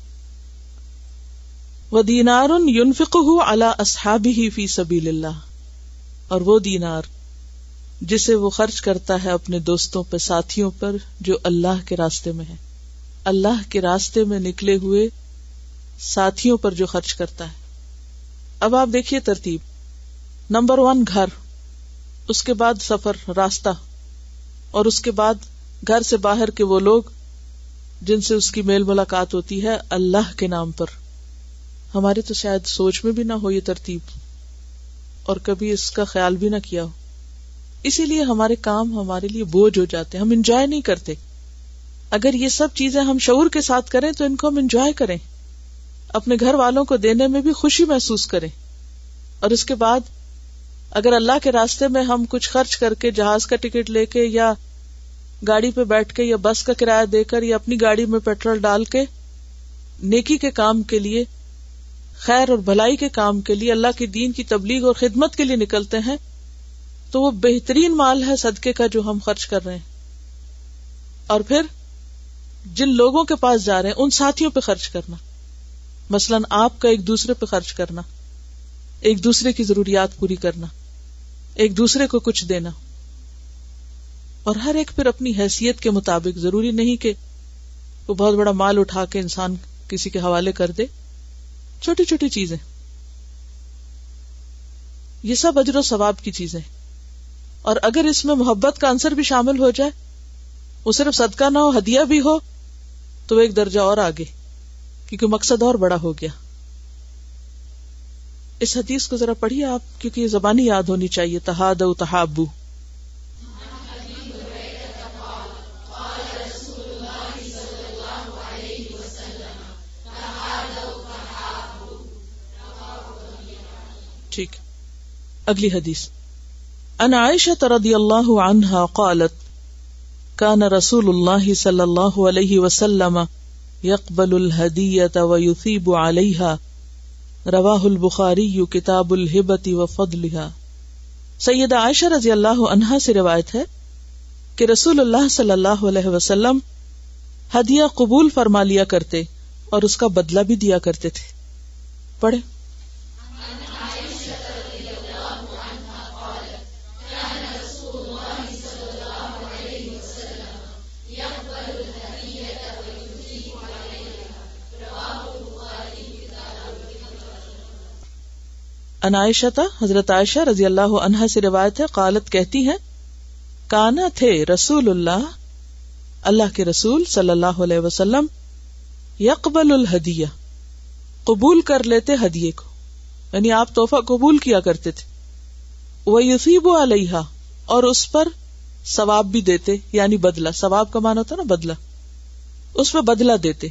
وہ دینار یونفک ہُو اللہ اصحابی ہی فی سبیل اللہ، اور وہ دینار جسے وہ خرچ کرتا ہے اپنے دوستوں پہ، ساتھیوں پر، جو اللہ کے راستے میں ہے اللہ کے راستے میں نکلے ہوئے ساتھیوں پر جو خرچ کرتا ہے۔ اب آپ دیکھیے ترتیب۔ نمبر ون، گھر۔ اس کے بعد سفر، راستہ۔ اور اس کے بعد گھر سے باہر کے وہ لوگ جن سے اس کی میل ملاقات ہوتی ہے اللہ کے نام پر۔ ہمارے تو شاید سوچ میں بھی نہ ہو یہ ترتیب۔ اور کبھی اس کا خیال بھی نہ کیا ہو۔ اسی لیے ہمارے کام ہمارے لیے بوجھ ہو جاتے ہم انجوائے نہیں کرتے۔ اگر یہ سب چیزیں ہم شعور کے ساتھ کریں تو ان کو ہم انجوائے کریں۔ اپنے گھر والوں کو دینے میں بھی خوشی محسوس کریں۔ اور اس کے بعد اگر اللہ کے راستے میں ہم کچھ خرچ کر کے جہاز کا ٹکٹ لے کے یا گاڑی پہ بیٹھ کے یا بس کا کرایہ دے کر یا اپنی گاڑی میں پیٹرول ڈال کے نیکی کے کام کے لیے، خیر اور بھلائی کے کام کے لیے اللہ کے دین کی تبلیغ اور خدمت کے لیے نکلتے ہیں تو وہ بہترین مال ہے صدقے کا جو ہم خرچ کر رہے ہیں۔ اور پھر جن لوگوں کے پاس جا رہے ہیں، ان ساتھیوں پہ خرچ کرنا۔ مثلاً آپ کا ایک دوسرے پہ خرچ کرنا۔ ایک دوسرے کی ضروریات پوری کرنا۔ ایک دوسرے کو کچھ دینا۔ اور ہر ایک پھر اپنی حیثیت کے مطابق، ضروری نہیں کہ وہ بہت بڑا مال اٹھا کے انسان کسی کے حوالے کر دے۔ چھوٹی چھوٹی چیزیں۔ یہ سب اجر و ثواب کی چیزیں۔ اور اگر اس میں محبت کا عنصر بھی شامل ہو جائے، وہ صرف صدقہ نہ ہو، ہدیہ بھی ہو، تو وہ ایک درجہ اور آگے، کیونکہ مقصد اور بڑا ہو گیا۔ اس حدیث کو ذرا پڑھیے آپ، کیونکہ یہ زبانی یاد ہونی چاہیے تحاد تحابو ٹھیک۔ اگلی حدیث۔ ان عائشة رضی اللہ عنہا قالت كان رسول اللہ صلی اللہ علیہ وسلم يقبل الهدية ويثيب عليها رواہ البخاری کتاب الحبت و فضلها سید عائشہ رضی اللہ عنہا سے روایت ہے کہ رسول اللہ صلی اللہ علیہ وسلم ہدیہ قبول فرما لیا کرتے اور اس کا بدلہ بھی دیا کرتے تھے۔ پڑھے انائشتا حضرت عائشہ رضی اللہ عنہا سے روایت ہے، قالت کہتی ہے، کانا تھے رسول اللہ اللہ کے رسول صلی اللہ علیہ وسلم، یقبل الحدیہ قبول کر لیتے ہدیے کو یعنی آپ توحفہ قبول کیا کرتے تھے وہ یوسیب علیہ اور اس پر ثواب بھی دیتے یعنی بدلا ثواب کا مانا ہوتا نا بدلا اس پہ بدلا دیتے۔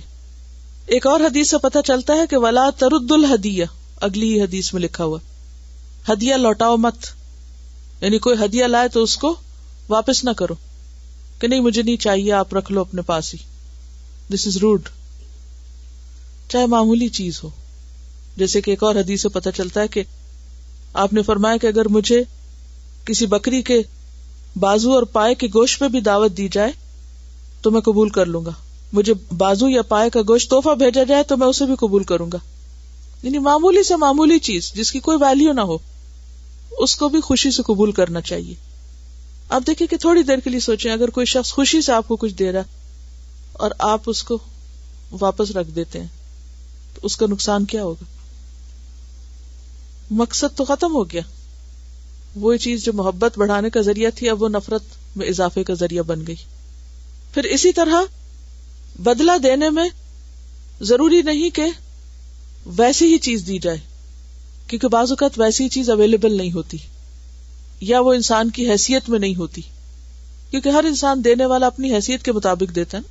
ایک اور حدیث سے پتہ چلتا ہے کہ ولا ترد الحدیہ اگلی ہی حدیث میں لکھا ہوا۔ ہدیہ لوٹاؤ مت۔ یعنی کوئی ہدیہ لائے تو اس کو واپس نہ کرو۔ کہ نہیں، مجھے نہیں چاہیے، آپ رکھ لو اپنے پاس ہی۔ دس از روڈ چاہے معمولی چیز ہو۔ جیسے کہ ایک اور حدیث سے پتہ چلتا ہے کہ آپ نے فرمایا کہ اگر مجھے کسی بکری کے بازو اور پائے کے گوشت پہ بھی دعوت دی جائے، تو میں قبول کر لوں گا۔ مجھے بازو یا پائے کا گوشت توحفہ بھیجا جائے، تو میں اسے بھی قبول کروں گا۔ یعنی معمولی سے معمولی چیز جس کی کوئی ویلو نہ ہو، اس کو بھی خوشی سے قبول کرنا چاہیے۔ آپ دیکھیں کہ تھوڑی دیر کے لیے سوچیں، اگر کوئی شخص خوشی سے آپ کو کچھ دے رہا اور آپ اس کو واپس رکھ دیتے ہیں، تو اس کا نقصان کیا ہوگا؟ مقصد تو ختم ہو گیا۔ وہ چیز جو محبت بڑھانے کا ذریعہ تھی، اب وہ نفرت میں اضافے کا ذریعہ بن گئی۔ پھر اسی طرح بدلا دینے میں ضروری نہیں کہ ویسی ہی چیز دی جائے، کیونکہ بعض اوقات ویسی چیز اویلیبل نہیں ہوتی، یا وہ انسان کی حیثیت میں نہیں ہوتی، کیونکہ ہر انسان دینے والا اپنی حیثیت کے مطابق دیتا ہے۔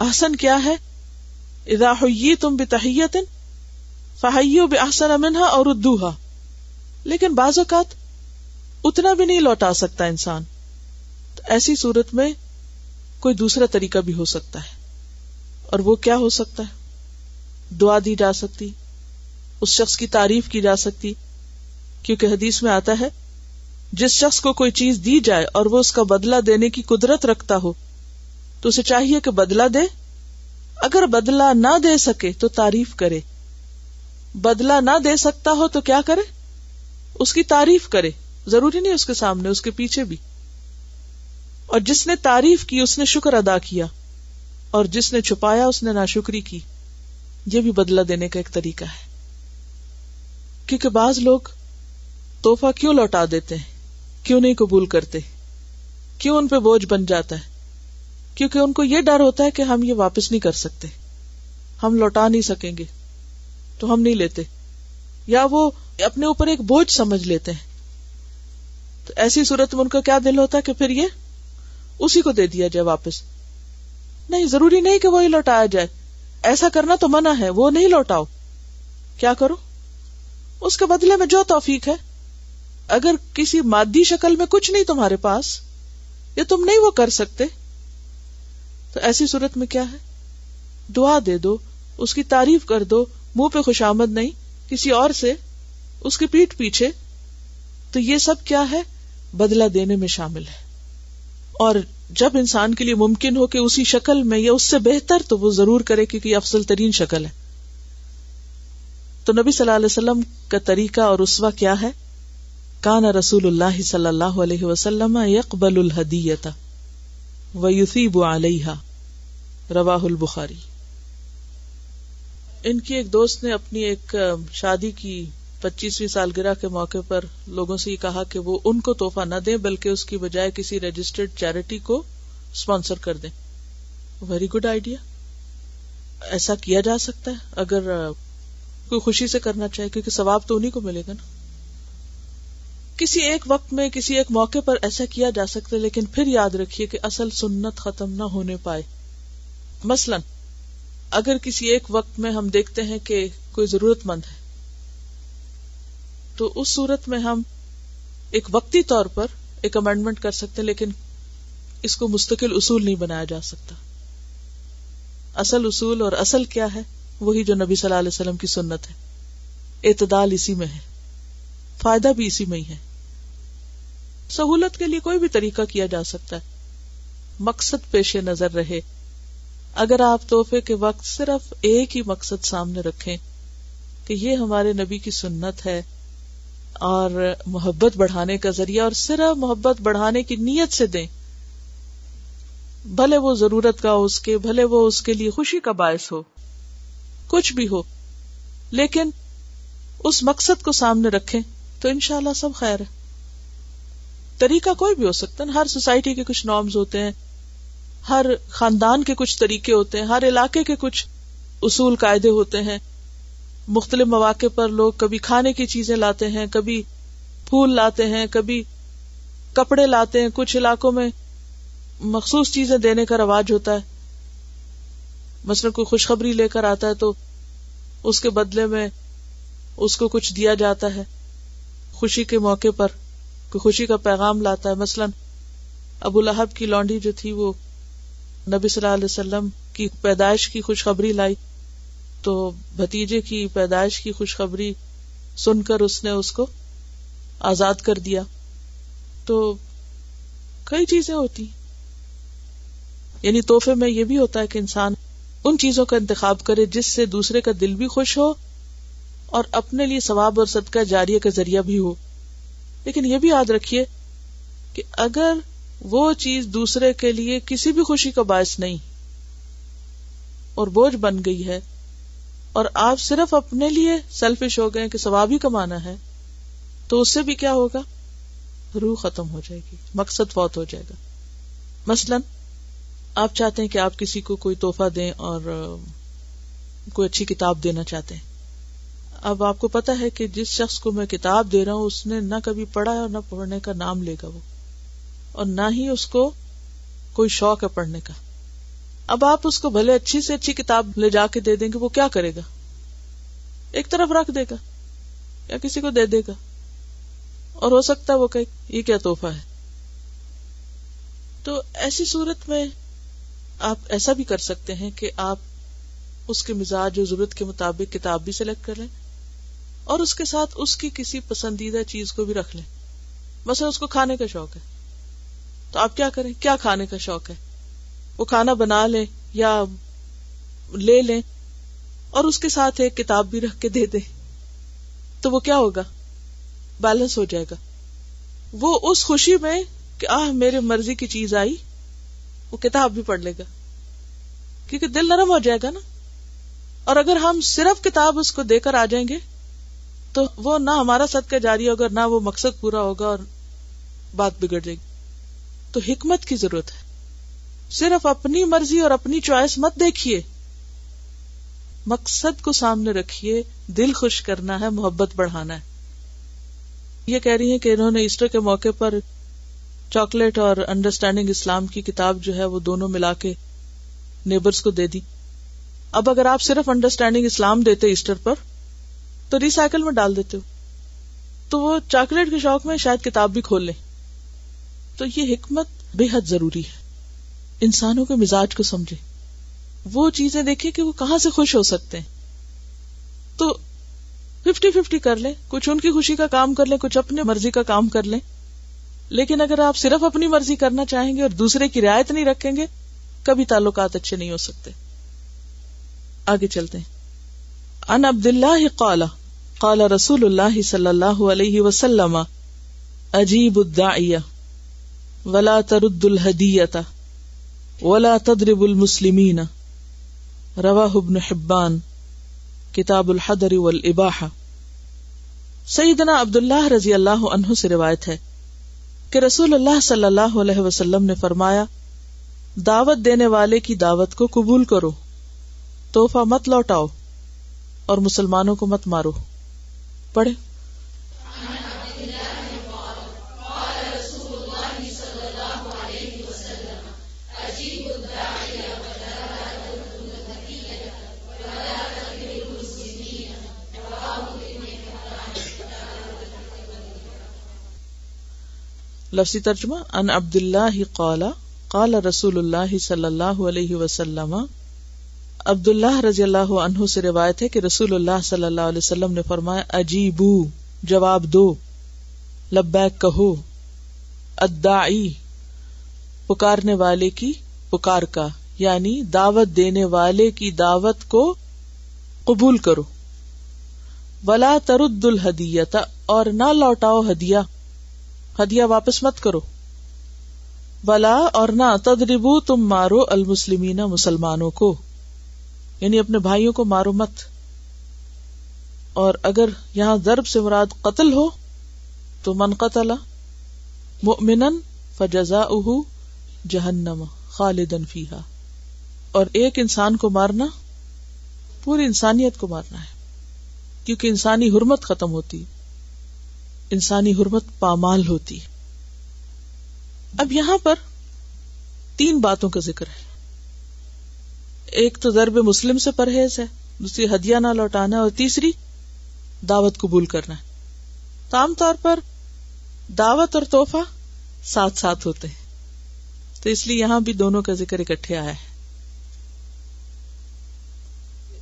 احسن کیا ہے؟ اذا تم بتحیت فہیو بے احسن امنہا اور ادوہا لیکن بعض اوقات اتنا بھی نہیں لوٹا سکتا انسان، تو ایسی صورت میں کوئی دوسرا طریقہ بھی ہو سکتا ہے۔ اور وہ کیا ہو سکتا ہے؟ دعا دی جا سکتی، اس شخص کی تعریف کی جا سکتی، کیونکہ حدیث میں آتا ہے، جس شخص کو کوئی چیز دی جائے اور وہ اس کا بدلا دینے کی قدرت رکھتا ہو، تو اسے چاہیے کہ بدلا دے۔ اگر بدلا نہ دے سکے تو تعریف کرے۔ بدلا نہ دے سکتا ہو تو کیا کرے؟ اس کی تعریف کرے۔ ضروری نہیں اس کے سامنے، اس کے پیچھے بھی۔ اور جس نے تعریف کی، اس نے شکر ادا کیا۔ اور جس نے چھپایا، اس نے ناشکری کی۔ یہ بھی بدلا دینے کا ایک طریقہ ہے۔ کیونکہ بعض لوگ توحفہ کیوں لوٹا دیتے ہیں؟ کیوں نہیں قبول کرتے؟ کیوں ان پہ بوجھ بن جاتا ہے؟ کیونکہ ان کو یہ ڈر ہوتا ہے کہ ہم یہ واپس نہیں کر سکتے۔ ہم لوٹا نہیں سکیں گے، تو ہم نہیں لیتے۔ یا وہ اپنے اوپر ایک بوجھ سمجھ لیتے ہیں۔ تو ایسی صورت میں ان کا کیا دل ہوتا ہے کہ پھر یہ اسی کو دے دیا جائے واپس؟ نہیں، ضروری نہیں کہ وہی لوٹایا جائے۔ ایسا کرنا تو منع ہے، وہ نہیں لوٹاؤ۔ کیا کرو؟ اس کے بدلے میں جو توفیق ہے۔ اگر کسی مادی شکل میں کچھ نہیں تمہارے پاس، یا تم نہیں وہ کر سکتے، تو ایسی صورت میں کیا ہے؟ دعا دے دو، اس کی تعریف کر دو، منہ پہ خوشامد نہیں، کسی اور سے، اس کی پیٹ پیچھے۔ تو یہ سب کیا ہے؟ بدلہ دینے میں شامل ہے۔ اور جب انسان کے لیے ممکن ہو کہ اسی شکل میں یا اس سے بہتر تو وہ ضرور کرے کیونکہ یہ افضل ترین شکل ہے۔ تو نبی صلی اللہ علیہ وسلم کا طریقہ اور اسوا کیا ہے؟ کان رسول اللہ صلی اللہ علیہ وسلم یقبل الحدیت و یوسیب علیہ رواہ البخاری۔ ان کی ایک دوست نے اپنی ایک شادی کی پچیسویں سالگرہ کے موقع پر لوگوں سے یہ کہا کہ وہ ان کو توحفہ نہ دیں، بلکہ اس کی بجائے کسی رجسٹرڈ چیریٹی کو اسپانسر کر دیں۔ ویری گڈ آئیڈیا ایسا کیا جا سکتا ہے؟ اگر کوئی خوشی سے کرنا چاہے، کیونکہ ثواب تو انہیں کو ملے گا نا۔ کسی ایک وقت میں، کسی ایک موقع پر ایسا کیا جا سکتا ہے، لیکن پھر یاد رکھیے کہ اصل سنت ختم نہ ہونے پائے۔ مثلا، اگر کسی ایک وقت میں ہم دیکھتے ہیں کہ کوئی ضرورت مند ہے تو اس صورت میں ہم ایک وقتی طور پر ایک امینڈمنٹ کر سکتے لیکن اس کو مستقل اصول نہیں بنایا جا سکتا۔ اصل اصول اور اصل کیا ہے، وہی جو نبی صلی اللہ علیہ وسلم کی سنت ہے۔ اعتدال اسی میں ہے، فائدہ بھی اسی میں ہی ہے۔ سہولت کے لیے کوئی بھی طریقہ کیا جا سکتا ہے۔ مقصد پیش نظر رہے۔ اگر آپ تحفے کے وقت صرف ایک ہی مقصد سامنے رکھیں کہ یہ ہمارے نبی کی سنت ہے اور محبت بڑھانے کا ذریعہ اور صرف محبت بڑھانے کی نیت سے دیں۔ بھلے وہ ضرورت کا اس کے، بھلے وہ اس کے لیے خوشی کا باعث ہو۔ کچھ بھی ہو، لیکن اس مقصد کو سامنے رکھیں تو انشاءاللہ سب خیر ہے۔ طریقہ کوئی بھی ہو سکتا ہے، ہر سوسائٹی کے کچھ نارمز ہوتے ہیں، ہر خاندان کے کچھ طریقے ہوتے ہیں، ہر علاقے کے کچھ اصول قاعدے ہوتے ہیں۔ مختلف مواقع پر لوگ کبھی کھانے کی چیزیں لاتے ہیں، کبھی پھول لاتے ہیں، کبھی کپڑے لاتے ہیں۔ کچھ علاقوں میں مخصوص چیزیں دینے کا رواج ہوتا ہے۔ مثلاً کوئی خوشخبری لے کر آتا ہے تو اس کے بدلے میں اس کو کچھ دیا جاتا ہے خوشی کے موقع پر، کوئی خوشی کا پیغام لاتا ہے۔ مثلاً ابو لہب کی لانڈی جو تھی، وہ نبی صلی اللہ علیہ وسلم کی پیدائش کی خوشخبری لائی۔ تو بھتیجے کی پیدائش کی خوشخبری سن کر اس نے اس کو آزاد کر دیا۔ تو کئی چیزیں ہوتی۔ یعنی توحفے میں یہ بھی ہوتا ہے کہ انسان ان چیزوں کا انتخاب کرے جس سے دوسرے کا دل بھی خوش ہو اور اپنے لیے ثواب اور صدقہ جاریہ کا ذریعہ بھی ہو۔ لیکن یہ بھی یاد رکھیے کہ اگر وہ چیز دوسرے کے لیے کسی بھی خوشی کا باعث نہیں اور بوجھ بن گئی ہے اور آپ صرف اپنے لیے سیلفش ہو گئے کہ ثواب ہی کمانا ہے، تو اس سے بھی کیا ہوگا؟ روح ختم ہو جائے گی، مقصد فوت ہو جائے گا۔ مثلاً، آپ چاہتے ہیں کہ آپ کسی کو کوئی توحفہ دیں اور کوئی اچھی کتاب دینا چاہتے ہیں۔ اب آپ کو پتا ہے کہ جس شخص کو میں کتاب دے رہا ہوں، اس نے نہ کبھی پڑھا ہے اور نہ پڑھنے کا نام لے گا وہ۔ اور نہ ہی اس کو کوئی شوق ہے پڑھنے کا۔ اب آپ اس کو بھلے اچھی سے اچھی کتاب لے جا کے دے دیں گے، وہ کیا کرے گا؟ ایک طرف رکھ دے گا یا کسی کو دے دے گا؟ اور ہو سکتا ہے وہ کہ یہ کیا توحفہ ہے؟ تو ایسی صورت میں آپ ایسا بھی کر سکتے ہیں کہ آپ اس کے مزاج اور ضرورت کے مطابق کتاب بھی سلیکٹ کر لیں اور اس کے ساتھ اس کی کسی پسندیدہ چیز کو بھی رکھ لیں۔ بس اس کو کھانے کا شوق ہے۔ تو آپ کیا کریں؟ کیا کھانے کا شوق ہے؟ وہ کھانا بنا لیں یا لے لیں اور اس کے ساتھ ایک کتاب بھی رکھ کے دے دیں، تو وہ کیا ہوگا؟ بیلنس ہو جائے گا۔ وہ اس خوشی میں کہ آہ، میرے مرضی کی چیز آئی، وہ کتاب بھی پڑھ لے گا۔ کیونکہ دل نرم ہو جائے گا نا۔ اور اگر ہم صرف کتاب اس کو دے کر آ جائیں گے، تو وہ نہ ہمارا صدقہ جاری ہوگا، نہ وہ مقصد پورا ہوگا اور بات بگڑ جائے گی۔ تو حکمت کی ضرورت ہے۔ صرف اپنی مرضی اور اپنی چوائس مت دیکھیے۔ مقصد کو سامنے رکھیے، دل خوش کرنا ہے، محبت بڑھانا ہے۔ یہ کہہ رہی ہیں کہ انہوں نے ایسٹر کے موقع پر چاکلیٹ اور انڈرسٹینڈنگ اسلام کی کتاب جو ہے وہ دونوں ملا کے نیبرس کو دے دی۔ اب اگر آپ صرف انڈرسٹینڈنگ اسلام دیتے ایسٹر پر، تو ریسائکل میں ڈال دیتے ہو۔ تو وہ چاکلیٹ کے شوق میں شاید کتاب بھی کھول لیں۔ تو یہ حکمت بے حد ضروری ہے۔ انسانوں کے مزاج کو سمجھے۔ وہ چیزیں دیکھیں کہ وہ کہاں سے خوش ہو سکتے ہیں۔ تو ففٹی ففٹی کر لیں، کچھ ان کی خوشی کا کام کر لیں، کچھ اپنی مرضی کا کام کر لیں۔ لیکن اگر آپ صرف اپنی مرضی کرنا چاہیں گے اور دوسرے کی رعایت نہیں رکھیں گے، کبھی تعلقات اچھے نہیں ہو سکتے۔ آگے چلتے ہیں۔ ان عبد اللہ قال قال رسول اللہ صلی اللہ علیہ وسلم عجیب الداعیہ، ولا ترد الحدیت ولا تدرب المسلمین. رواہ ابن حبان، کتاب الحدر والاباحہ. سیدنا عبداللہ رضی اللہ عنہ سے روایت ہے کہ رسول اللہ صلی اللہ علیہ وسلم نے فرمایا، دعوت دینے والے کی دعوت کو قبول کرو توحفہ مت لوٹاؤ اور مسلمانوں کو مت مارو۔ پڑھے لفظی ترجمہ ان عبد اللہ قال قال رسول اللہ صلی اللہ علیہ وسلم. عبد اللہ رضی اللہ عنہ سے روایت ہے کہ رسول اللہ صلی اللہ علیہ وسلم نے فرمایا، اجیبو، جواب دو، لبیک کہو، ادعی، پکارنے والے کی پکار کا یعنی دعوت دینے والے کی دعوت کو قبول کرو۔ ولا ترد الحدیت اور نہ لوٹاؤ ہدیہ۔ ہدیہ واپس مت کرو۔ بلا اور نہ تدریبو تم مارو المسلمین مسلمانوں کو۔ یعنی اپنے بھائیوں کو مارو مت۔ اور اگر یہاں ضرب سے مراد قتل ہو، تو من قتل مؤمنا فجزا جہنم خالدن فیحا اور ایک انسان کو مارنا، پوری انسانیت کو مارنا ہے۔ کیونکہ انسانی حرمت ختم ہوتی۔ انسانی حرمت پامال ہوتی۔ اب یہاں پر تین باتوں کا ذکر ہے۔ ایک تو ضرب مسلم سے پرہیز ہے، دوسری ہدیہ نہ لوٹانا اور تیسری دعوت قبول کرنا۔ ہے تو عام طور پر دعوت اور توحفہ ساتھ ساتھ ہوتے ہیں۔ تو اس لیے یہاں بھی دونوں کا ذکر اکٹھے آیا ہے۔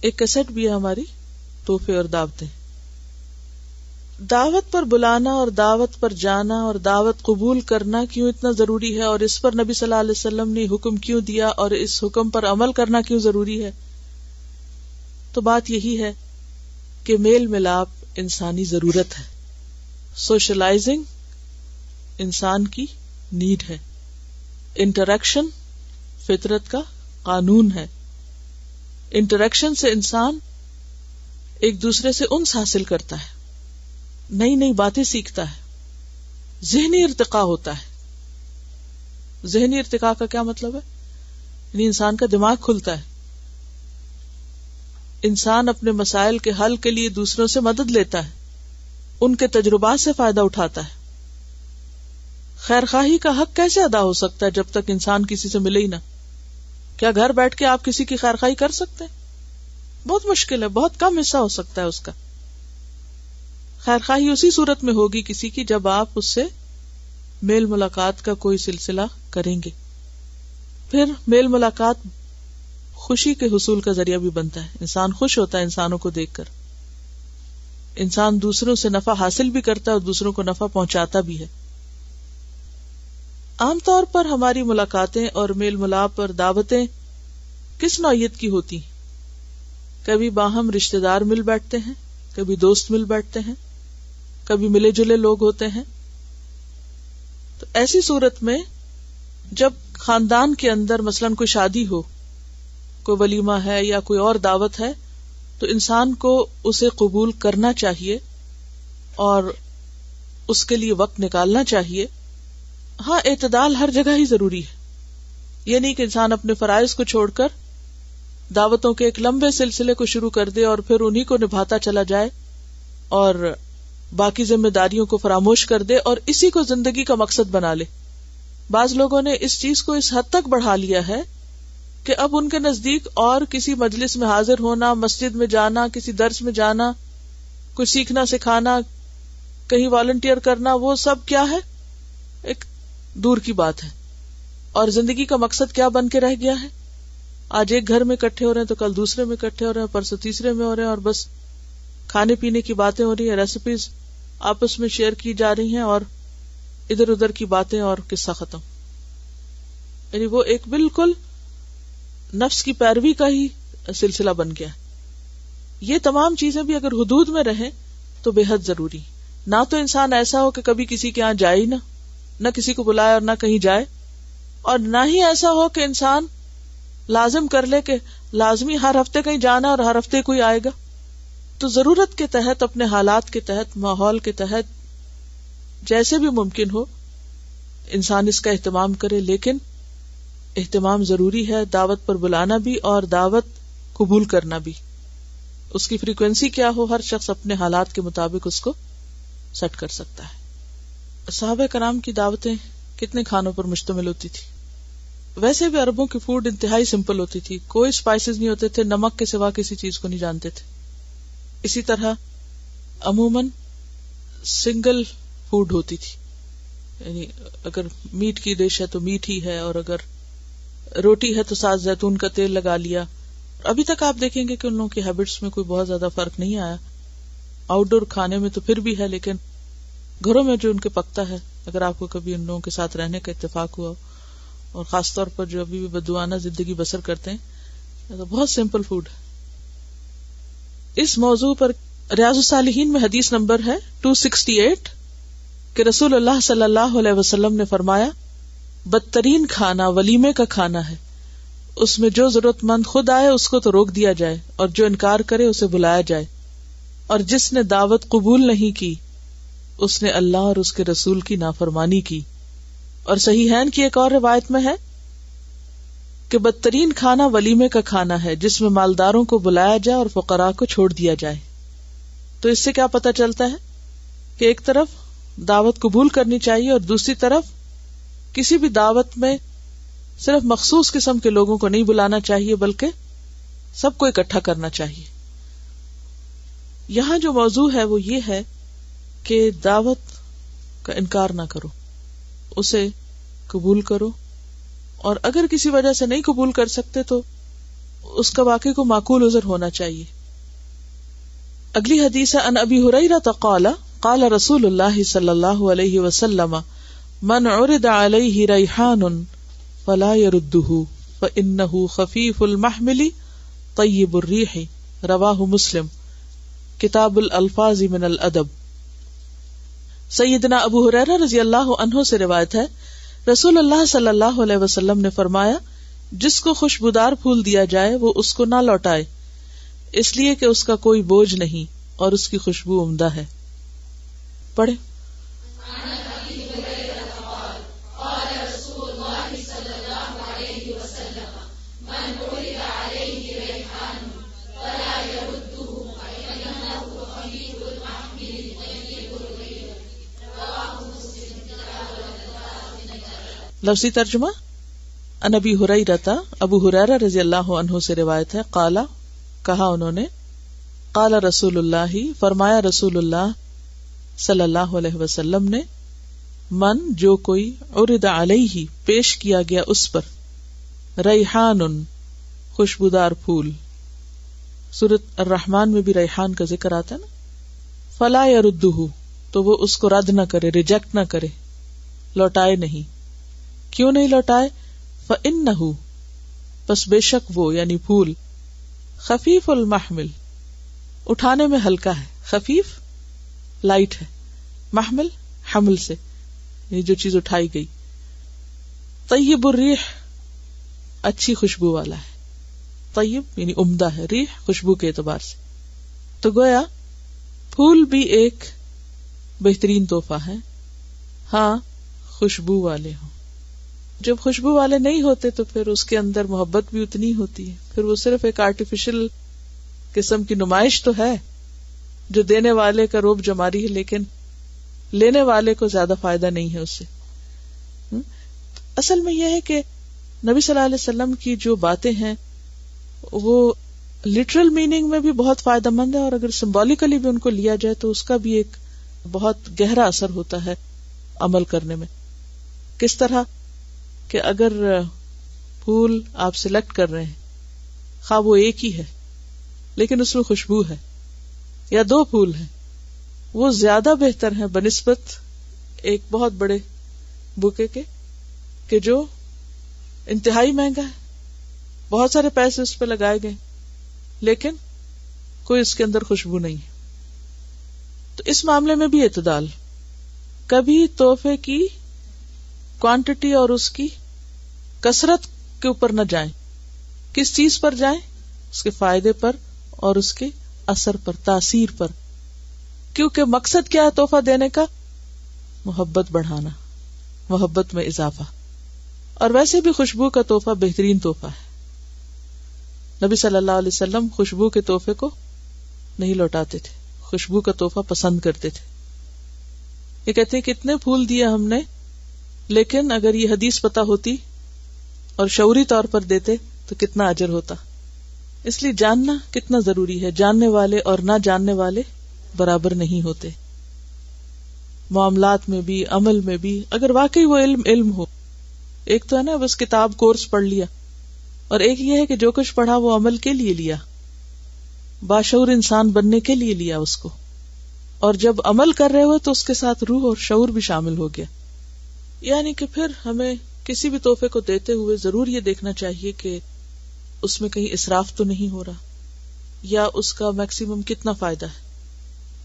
ایک کیسٹ بھی ہے ہماری، تحفے اور دعوتیں۔ دعوت پر بلانا اور دعوت پر جانا اور دعوت قبول کرنا کیوں اتنا ضروری ہے اور اس پر نبی صلی اللہ علیہ وسلم نے حکم کیوں دیا اور اس حکم پر عمل کرنا کیوں ضروری ہے؟ تو بات یہی ہے کہ میل ملاپ انسانی ضرورت ہے۔ سوشلائزنگ انسان کی نیڈ ہے۔ انٹریکشن فطرت کا قانون ہے۔ انٹریکشن سے انسان ایک دوسرے سے انس حاصل کرتا ہے۔ نئی نئی باتیں سیکھتا ہے۔ ذہنی ارتقا ہوتا ہے۔ ذہنی ارتقا کا کیا مطلب ہے؟ یعنی انسان کا دماغ کھلتا ہے۔ انسان اپنے مسائل کے حل کے لیے دوسروں سے مدد لیتا ہے۔ ان کے تجربات سے فائدہ اٹھاتا ہے۔ خیر خواہی کا حق کیسے ادا ہو سکتا ہے جب تک انسان کسی سے ملے ہی نہ؟ کیا گھر بیٹھ کے آپ کسی کی خیر خواہی کر سکتے بہت مشکل ہے، بہت کم حصہ ہو سکتا ہے اس کا۔ خیر خواہی اسی صورت میں ہوگی کسی کی جب آپ اس سے میل ملاقات کا کوئی سلسلہ کریں گے۔ پھر میل ملاقات خوشی کے حصول کا ذریعہ بھی بنتا ہے۔ انسان خوش ہوتا ہے انسانوں کو دیکھ کر۔ انسان دوسروں سے نفع حاصل بھی کرتا ہے اور دوسروں کو نفع پہنچاتا بھی ہے۔ عام طور پر ہماری ملاقاتیں اور میل ملاپ اور دعوتیں کس نوعیت کی ہوتی کبھی باہم رشتے دار مل بیٹھتے ہیں، کبھی دوست مل بیٹھتے ہیں۔ کبھی ملے جلے لوگ ہوتے ہیں؟ تو ایسی صورت میں جب خاندان کے اندر مثلاً کوئی شادی ہو، کوئی ولیمہ ہے یا کوئی اور دعوت ہے، تو انسان کو اسے قبول کرنا چاہیے اور اس کے لیے وقت نکالنا چاہیے۔ ہاں اعتدال ہر جگہ ہی ضروری ہے۔ یہ نہیں کہ انسان اپنے فرائض کو چھوڑ کر دعوتوں کے ایک لمبے سلسلے کو شروع کر دے اور پھر انہیں کو نبھاتا چلا جائے اور باقی ذمہ داریوں کو فراموش کر دے اور اسی کو زندگی کا مقصد بنا لے۔ بعض لوگوں نے اس چیز کو اس حد تک بڑھا لیا ہے کہ اب ان کے نزدیک اور کسی مجلس میں حاضر ہونا، مسجد میں جانا، کسی درس میں جانا، کچھ سیکھنا، سکھانا، کہیں والنٹیئر کرنا، وہ سب کیا ہے؟ ایک دور کی بات ہے۔ اور زندگی کا مقصد کیا بن کے رہ گیا ہے؟ آج ایک گھر میں کٹھے ہو رہے ہیں تو کل دوسرے میں کٹھے ہو رہے ہیں، پرسوں تیسرے میں ہو رہے ہیں اور بس کھانے پینے کی باتیں ہو رہی ہیں ریسیپیز آپس میں شیئر کی جا رہی ہیں اور ادھر ادھر کی باتیں اور قصہ ختم۔ یعنی وہ ایک بالکل نفس کی پیروی کا ہی سلسلہ بن گیا۔ یہ تمام چیزیں بھی اگر حدود میں رہیں تو بے حد ضروری۔ نہ تو انسان ایسا ہو کہ کبھی کسی کے یہاں جائے نہ نہ کسی کو بلائے اور نہ کہیں جائے۔ اور نہ ہی ایسا ہو کہ انسان لازم کر لے کہ لازمی ہر ہفتے کہیں جانا اور ہر ہفتے کوئی آئے گا۔ تو ضرورت کے تحت، اپنے حالات کے تحت، ماحول کے تحت جیسے بھی ممکن ہو، انسان اس کا اہتمام کرے، لیکن اہتمام ضروری ہے دعوت پر بلانا بھی اور دعوت قبول کرنا بھی۔ اس کی فریکوینسی کیا ہو، ہر شخص اپنے حالات کے مطابق اس کو سیٹ کر سکتا ہے۔ صحابہ کرام کی دعوتیں کتنے کھانوں پر مشتمل ہوتی تھی؟ ویسے بھی اربوں کی فوڈ انتہائی سمپل ہوتی تھی۔ کوئی اسپائسیز نہیں ہوتے تھے، نمک کے سوا کسی چیز کو نہیں جانتے تھے۔ اسی طرح عموماً سنگل فوڈ ہوتی تھی۔ یعنی اگر میٹ کی ڈش ہے تو میٹ ہی ہے اور اگر روٹی ہے تو ساتھ زیتون کا تیل لگا لیا۔ ابھی تک آپ دیکھیں گے کہ ان لوگوں کی ہیبٹس میں کوئی بہت زیادہ فرق نہیں آیا۔ آؤٹ ڈور کھانے میں تو پھر بھی ہے، لیکن گھروں میں جو ان کے پکتا ہے، اگر آپ کو کبھی ان لوگوں کے ساتھ رہنے کا اتفاق ہوا اور خاص طور پر جو ابھی بھی بدوانہ زندگی بسر کرتے ہیں تو بہت سمپل فوڈ ہے۔ اس موضوع پر ریاض الصالحین میں حدیث نمبر ہے ٹو سکسٹی ایٹ کہ رسول اللہ صلی اللہ علیہ وسلم نے فرمایا، بدترین کھانا ولیمے کا کھانا ہے۔ اس میں جو ضرورت مند خود آئے، اس کو تو روک دیا جائے اور جو انکار کرے، اسے بلایا جائے۔ اور جس نے دعوت قبول نہیں کی، اس نے اللہ اور اس کے رسول کی نافرمانی کی۔ اور صحیح کی ایک اور روایت میں ہے کہ بدترین کھانا ولیمے کا کھانا ہے، جس میں مالداروں کو بلایا جائے اور فقراء کو چھوڑ دیا جائے۔ تو اس سے کیا پتا چلتا ہے کہ ایک طرف دعوت قبول کرنی چاہیے اور دوسری طرف کسی بھی دعوت میں صرف مخصوص قسم کے لوگوں کو نہیں بلانا چاہیے، بلکہ سب کو اکٹھا کرنا چاہیے۔ یہاں جو موضوع ہے وہ یہ ہے کہ دعوت کا انکار نہ کرو، اسے قبول کرو۔ اور اگر کسی وجہ سے نہیں قبول کر سکتے تو اس کا واقع کو معقول عذر ہونا چاہیے۔ اگلی حدیث ہے ان ابی حریرہ قال قال رسول اللہ صلی اللہ علیہ وسلم، من عرض علیہ ریحان فلا يرده فانه خفیف المحمل طیب الریح۔ رواہ مسلم۔ کتاب الالفاظ من الادب۔ سیدنا ابو حریرہ رضی اللہ عنہ سے روایت ہے رسول اللہ صلی اللہ علیہ وسلم نے فرمایا، جس کو خوشبودار پھول دیا جائے، وہ اس کو نہ لوٹائے۔ اس لیے کہ اس کا کوئی بوجھ نہیں اور اس کی خوشبو عمدہ ہے۔ پڑھے لفظی ترجمہ؟ انبی ہرئی رتا ابو ہریرا رضی اللہ عنہ سے روایت ہے کالا کہا انہوں نے کالا رسول اللہ فرمایا رسول اللہ صلی اللہ علیہ وسلم نے، من جو کوئی ارد علیہ پیش کیا گیا اس پر، ریحان، خوشبودار پھول۔ سورت الرحمان میں بھی ریحان کا ذکر آتا ہے نا۔ فلا یا تو وہ اس کو رد نہ کرے، ریجیکٹ نہ کرے، لوٹائے نہیں۔ کیوں نہیں لوٹائے؟ ان نہ بس بے شک وہ یعنی پھول، خفیف المحمل۔ اٹھانے میں ہلکا ہے، خفیف، لائٹ ہے۔ محمل، حمل سے یعنی جو چیز اٹھائی گئی۔ طیب الریح، اچھی خوشبو والا ہے۔ طیب یعنی عمدہ ہے، ریح، خوشبو کے اعتبار سے۔ تو گویا، پھول بھی ایک بہترین تحفہ ہے۔ ہاں خوشبو والے ہوں۔ جب خوشبو والے نہیں ہوتے تو پھر اس کے اندر محبت بھی اتنی ہوتی ہے۔ پھر وہ صرف ایک آرٹیفیشل قسم کی نمائش تو ہے جو دینے والے کا روب جماری ہے، لیکن لینے والے کو زیادہ فائدہ نہیں ہے اس سے۔ اصل میں یہ ہے کہ نبی صلی اللہ علیہ وسلم کی جو باتیں ہیں، وہ لٹرل میننگ میں بھی بہت فائدہ مند ہے اور اگر سمبولیکلی بھی ان کو لیا جائے تو اس کا بھی ایک بہت گہرا اثر ہوتا ہے عمل کرنے میں۔ کس طرح؟ کہ اگر پھول آپ سلیکٹ کر رہے ہیں، خواہ وہ ایک ہی ہے، لیکن اس میں خوشبو ہے یا دو پھول ہیں، وہ زیادہ بہتر ہیں بنسبت ایک بہت بڑے بوکے کے، کہ جو انتہائی مہنگا ہے۔ بہت سارے پیسے اس پہ لگائے گئے، لیکن کوئی اس کے اندر خوشبو نہیں ہے۔ تو اس معاملے میں بھی اعتدال، کبھی توحفے کی کوانٹٹی اور اس کی کثرت کے اوپر نہ جائیں۔ کس چیز پر جائیں؟ اس کے فائدے پر اور اس کے اثر پر، تاثیر پر۔ کیونکہ مقصد کیا ہے توحفہ دینے کا؟ محبت بڑھانا، محبت میں اضافہ۔ اور ویسے بھی خوشبو کا تحفہ بہترین تحفہ ہے۔ نبی صلی اللہ علیہ وسلم خوشبو کے تحفے کو نہیں لوٹاتے تھے، خوشبو کا تحفہ پسند کرتے تھے۔ یہ کہتے ہیں کتنے پھول دیے ہم نے لیکن اگر یہ حدیث پتا ہوتی اور شعوری طور پر دیتے تو کتنا اجر ہوتا۔ اس لیے جاننا کتنا ضروری ہے۔ جاننے والے اور نہ جاننے والے برابر نہیں ہوتے۔ معاملات میں بھی، عمل میں بھی، اگر واقعی وہ علم علم ہو۔ ایک تو ہے نا بس کتاب کورس پڑھ لیا۔ اور ایک یہ ہے کہ جو کچھ پڑھا وہ عمل کے لیے لیا۔ باشعور انسان بننے کے لیے لیا اس کو۔ اور جب عمل کر رہے ہو تو اس کے ساتھ روح اور شعور بھی شامل ہو گیا۔ یعنی کہ پھر ہمیں کسی بھی تحفے کو دیتے ہوئے ضرور یہ دیکھنا چاہیے کہ اس میں کہیں اصراف تو نہیں ہو رہا یا اس کا میکسیمم کتنا فائدہ ہے۔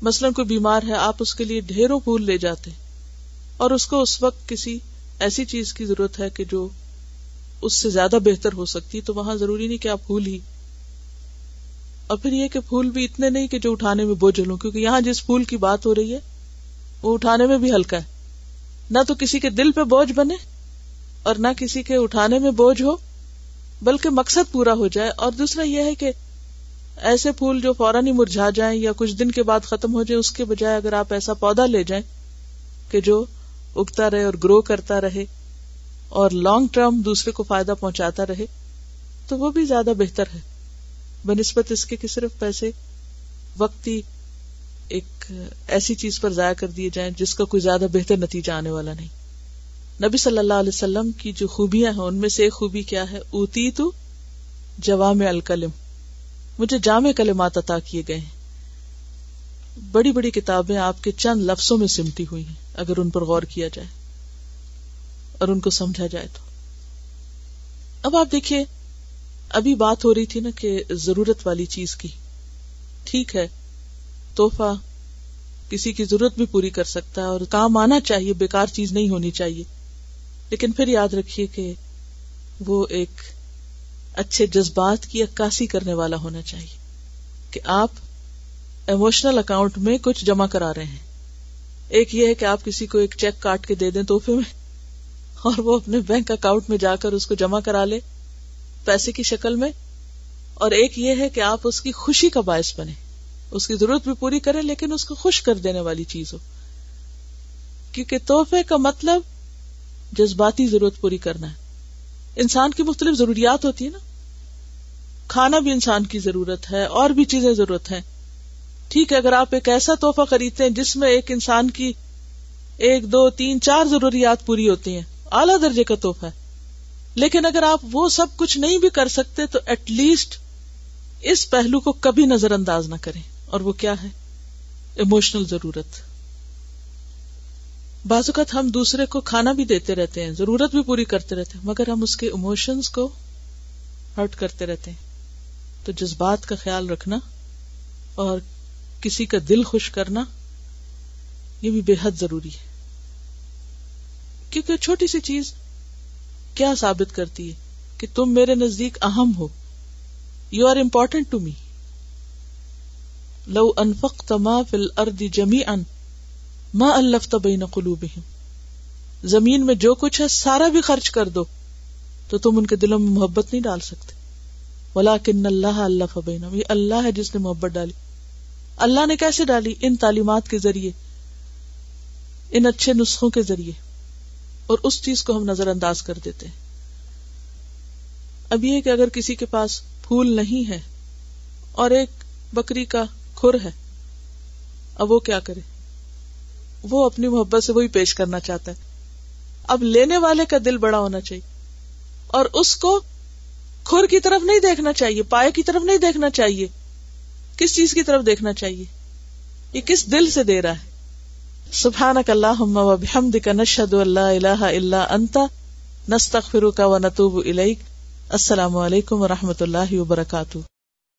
مثلاً کوئی بیمار ہے، آپ اس کے لیے ڈھیروں پھول لے جاتے اور اس کو اس وقت کسی ایسی چیز کی ضرورت ہے کہ جو اس سے زیادہ بہتر ہو سکتی، تو وہاں ضروری نہیں کہ آپ پھول ہی۔ اور پھر یہ کہ پھول بھی اتنے نہیں کہ جو اٹھانے میں بوجھ لوں، کیونکہ یہاں جس پھول کی بات ہو رہی ہے، وہ اٹھانے میں بھی ہلکا ہے۔ نہ تو کسی کے دل پہ بوجھ بنے اور نہ کسی کے اٹھانے میں بوجھ ہو، بلکہ مقصد پورا ہو جائے۔ اور دوسرا یہ ہے کہ ایسے پھول جو فوراً ہی مرجھا جائیں یا کچھ دن کے بعد ختم ہو جائے اس کے بجائے اگر آپ ایسا پودا لے جائیں کہ جو اگتا رہے اور گرو کرتا رہے اور لانگ ٹرم دوسرے کو فائدہ پہنچاتا رہے، تو وہ بھی زیادہ بہتر ہے۔ بنسبت اس کے کہ صرف پیسے، وقتی ایسی چیز پر ضائع کر دیے جائیں جس کا کوئی زیادہ بہتر نتیجہ آنے والا نہیں۔ نبی صلی اللہ علیہ وسلم کی جو خوبیاں ہیں، ان میں سے ایک خوبی کیا ہے؟ اوتی تو جوام الکلم۔ مجھے جامع کلمات عطا کیے گئے ہیں۔ بڑی بڑی کتابیں آپ کے چند لفظوں میں سمٹی ہوئی ہیں، اگر ان پر غور کیا جائے اور ان کو سمجھا جائے تو۔ اب آپ دیکھیے، ابھی بات ہو رہی تھی نا کہ ضرورت والی چیز کی۔ ٹھیک ہے توحفہ کسی کی ضرورت بھی پوری کر سکتا ہے اور کام آنا چاہیے، بیکار چیز نہیں ہونی چاہیے۔ لیکن پھر یاد رکھیے کہ وہ ایک اچھے جذبات کی عکاسی کرنے والا ہونا چاہیے کہ آپ ایموشنل اکاؤنٹ میں کچھ جمع کرا رہے ہیں۔ ایک یہ ہے کہ آپ کسی کو ایک چیک کاٹ کے دے دیں توحفے میں اور وہ اپنے بینک اکاؤنٹ میں جا کر اس کو جمع کرا لے پیسے کی شکل میں۔ اور ایک یہ ہے کہ آپ اس کی خوشی کا باعث بنے اس کی ضرورت بھی پوری کریں لیکن اس کو خوش کر دینے والی چیز ہو۔ کیونکہ تحفے کا مطلب جذباتی ضرورت پوری کرنا ہے۔ انسان کی مختلف ضروریات ہوتی ہے نا۔ کھانا بھی انسان کی ضرورت ہے، اور بھی چیزیں ضرورت ہیں۔ ٹھیک ہے، اگر آپ ایک ایسا تحفہ خریدتے ہیں جس میں ایک انسان کی ایک، دو، تین، چار ضروریات پوری ہوتی ہیں، اعلی درجے کا تحفہ ہے۔ لیکن اگر آپ وہ سب کچھ نہیں بھی کر سکتے، تو ایٹ لیسٹ اس پہلو کو کبھی نظر انداز نہ کریں۔ اور وہ کیا ہے؟ ایموشنل ضرورت۔ بعض اوقات ہم دوسرے کو کھانا بھی دیتے رہتے ہیں، ضرورت بھی پوری کرتے رہتے ہیں، مگر ہم اس کے اموشنس کو ہرٹ کرتے رہتے ہیں۔ تو جذبات کا خیال رکھنا اور کسی کا دل خوش کرنا، یہ بھی بے حد ضروری ہے۔ کیونکہ چھوٹی سی چیز کیا ثابت کرتی ہے کہ تم میرے نزدیک اہم ہو you are important to me love انفق تما فل ارد جمی ان ماں الفت بین قلوبہم۔ زمین میں جو کچھ ہے، سارا بھی خرچ کر دو، تو تم ان کے دلوں میں محبت نہیں ڈال سکتے۔ ولاکن اللہ اللہ فبین یہ اللہ ہے جس نے محبت ڈالی۔ اللہ نے کیسے ڈالی؟ ان تعلیمات کے ذریعے، ان اچھے نسخوں کے ذریعے۔ اور اس چیز کو ہم نظر انداز کر دیتے ہیں۔ اب یہ کہ اگر کسی کے پاس پھول نہیں ہے اور ایک بکری کا کھر ہے۔ اب وہ کیا کرے؟ وہ اپنی محبت سے وہی پیش کرنا چاہتا ہے۔ اب لینے والے کا دل بڑا ہونا چاہیے۔ اور اس کو کھر کی طرف نہیں دیکھنا چاہیے، پائے کی طرف نہیں دیکھنا چاہیے۔ کس چیز کی طرف دیکھنا چاہیے؟ یہ کس دل سے دے رہا ہے؟ سبحانک اللہم و بحمدک نشہد اللہ الہ الا انت، نستغفرک و نتوب الیک۔ السلام علیکم و رحمۃ اللہ وبرکاتہ۔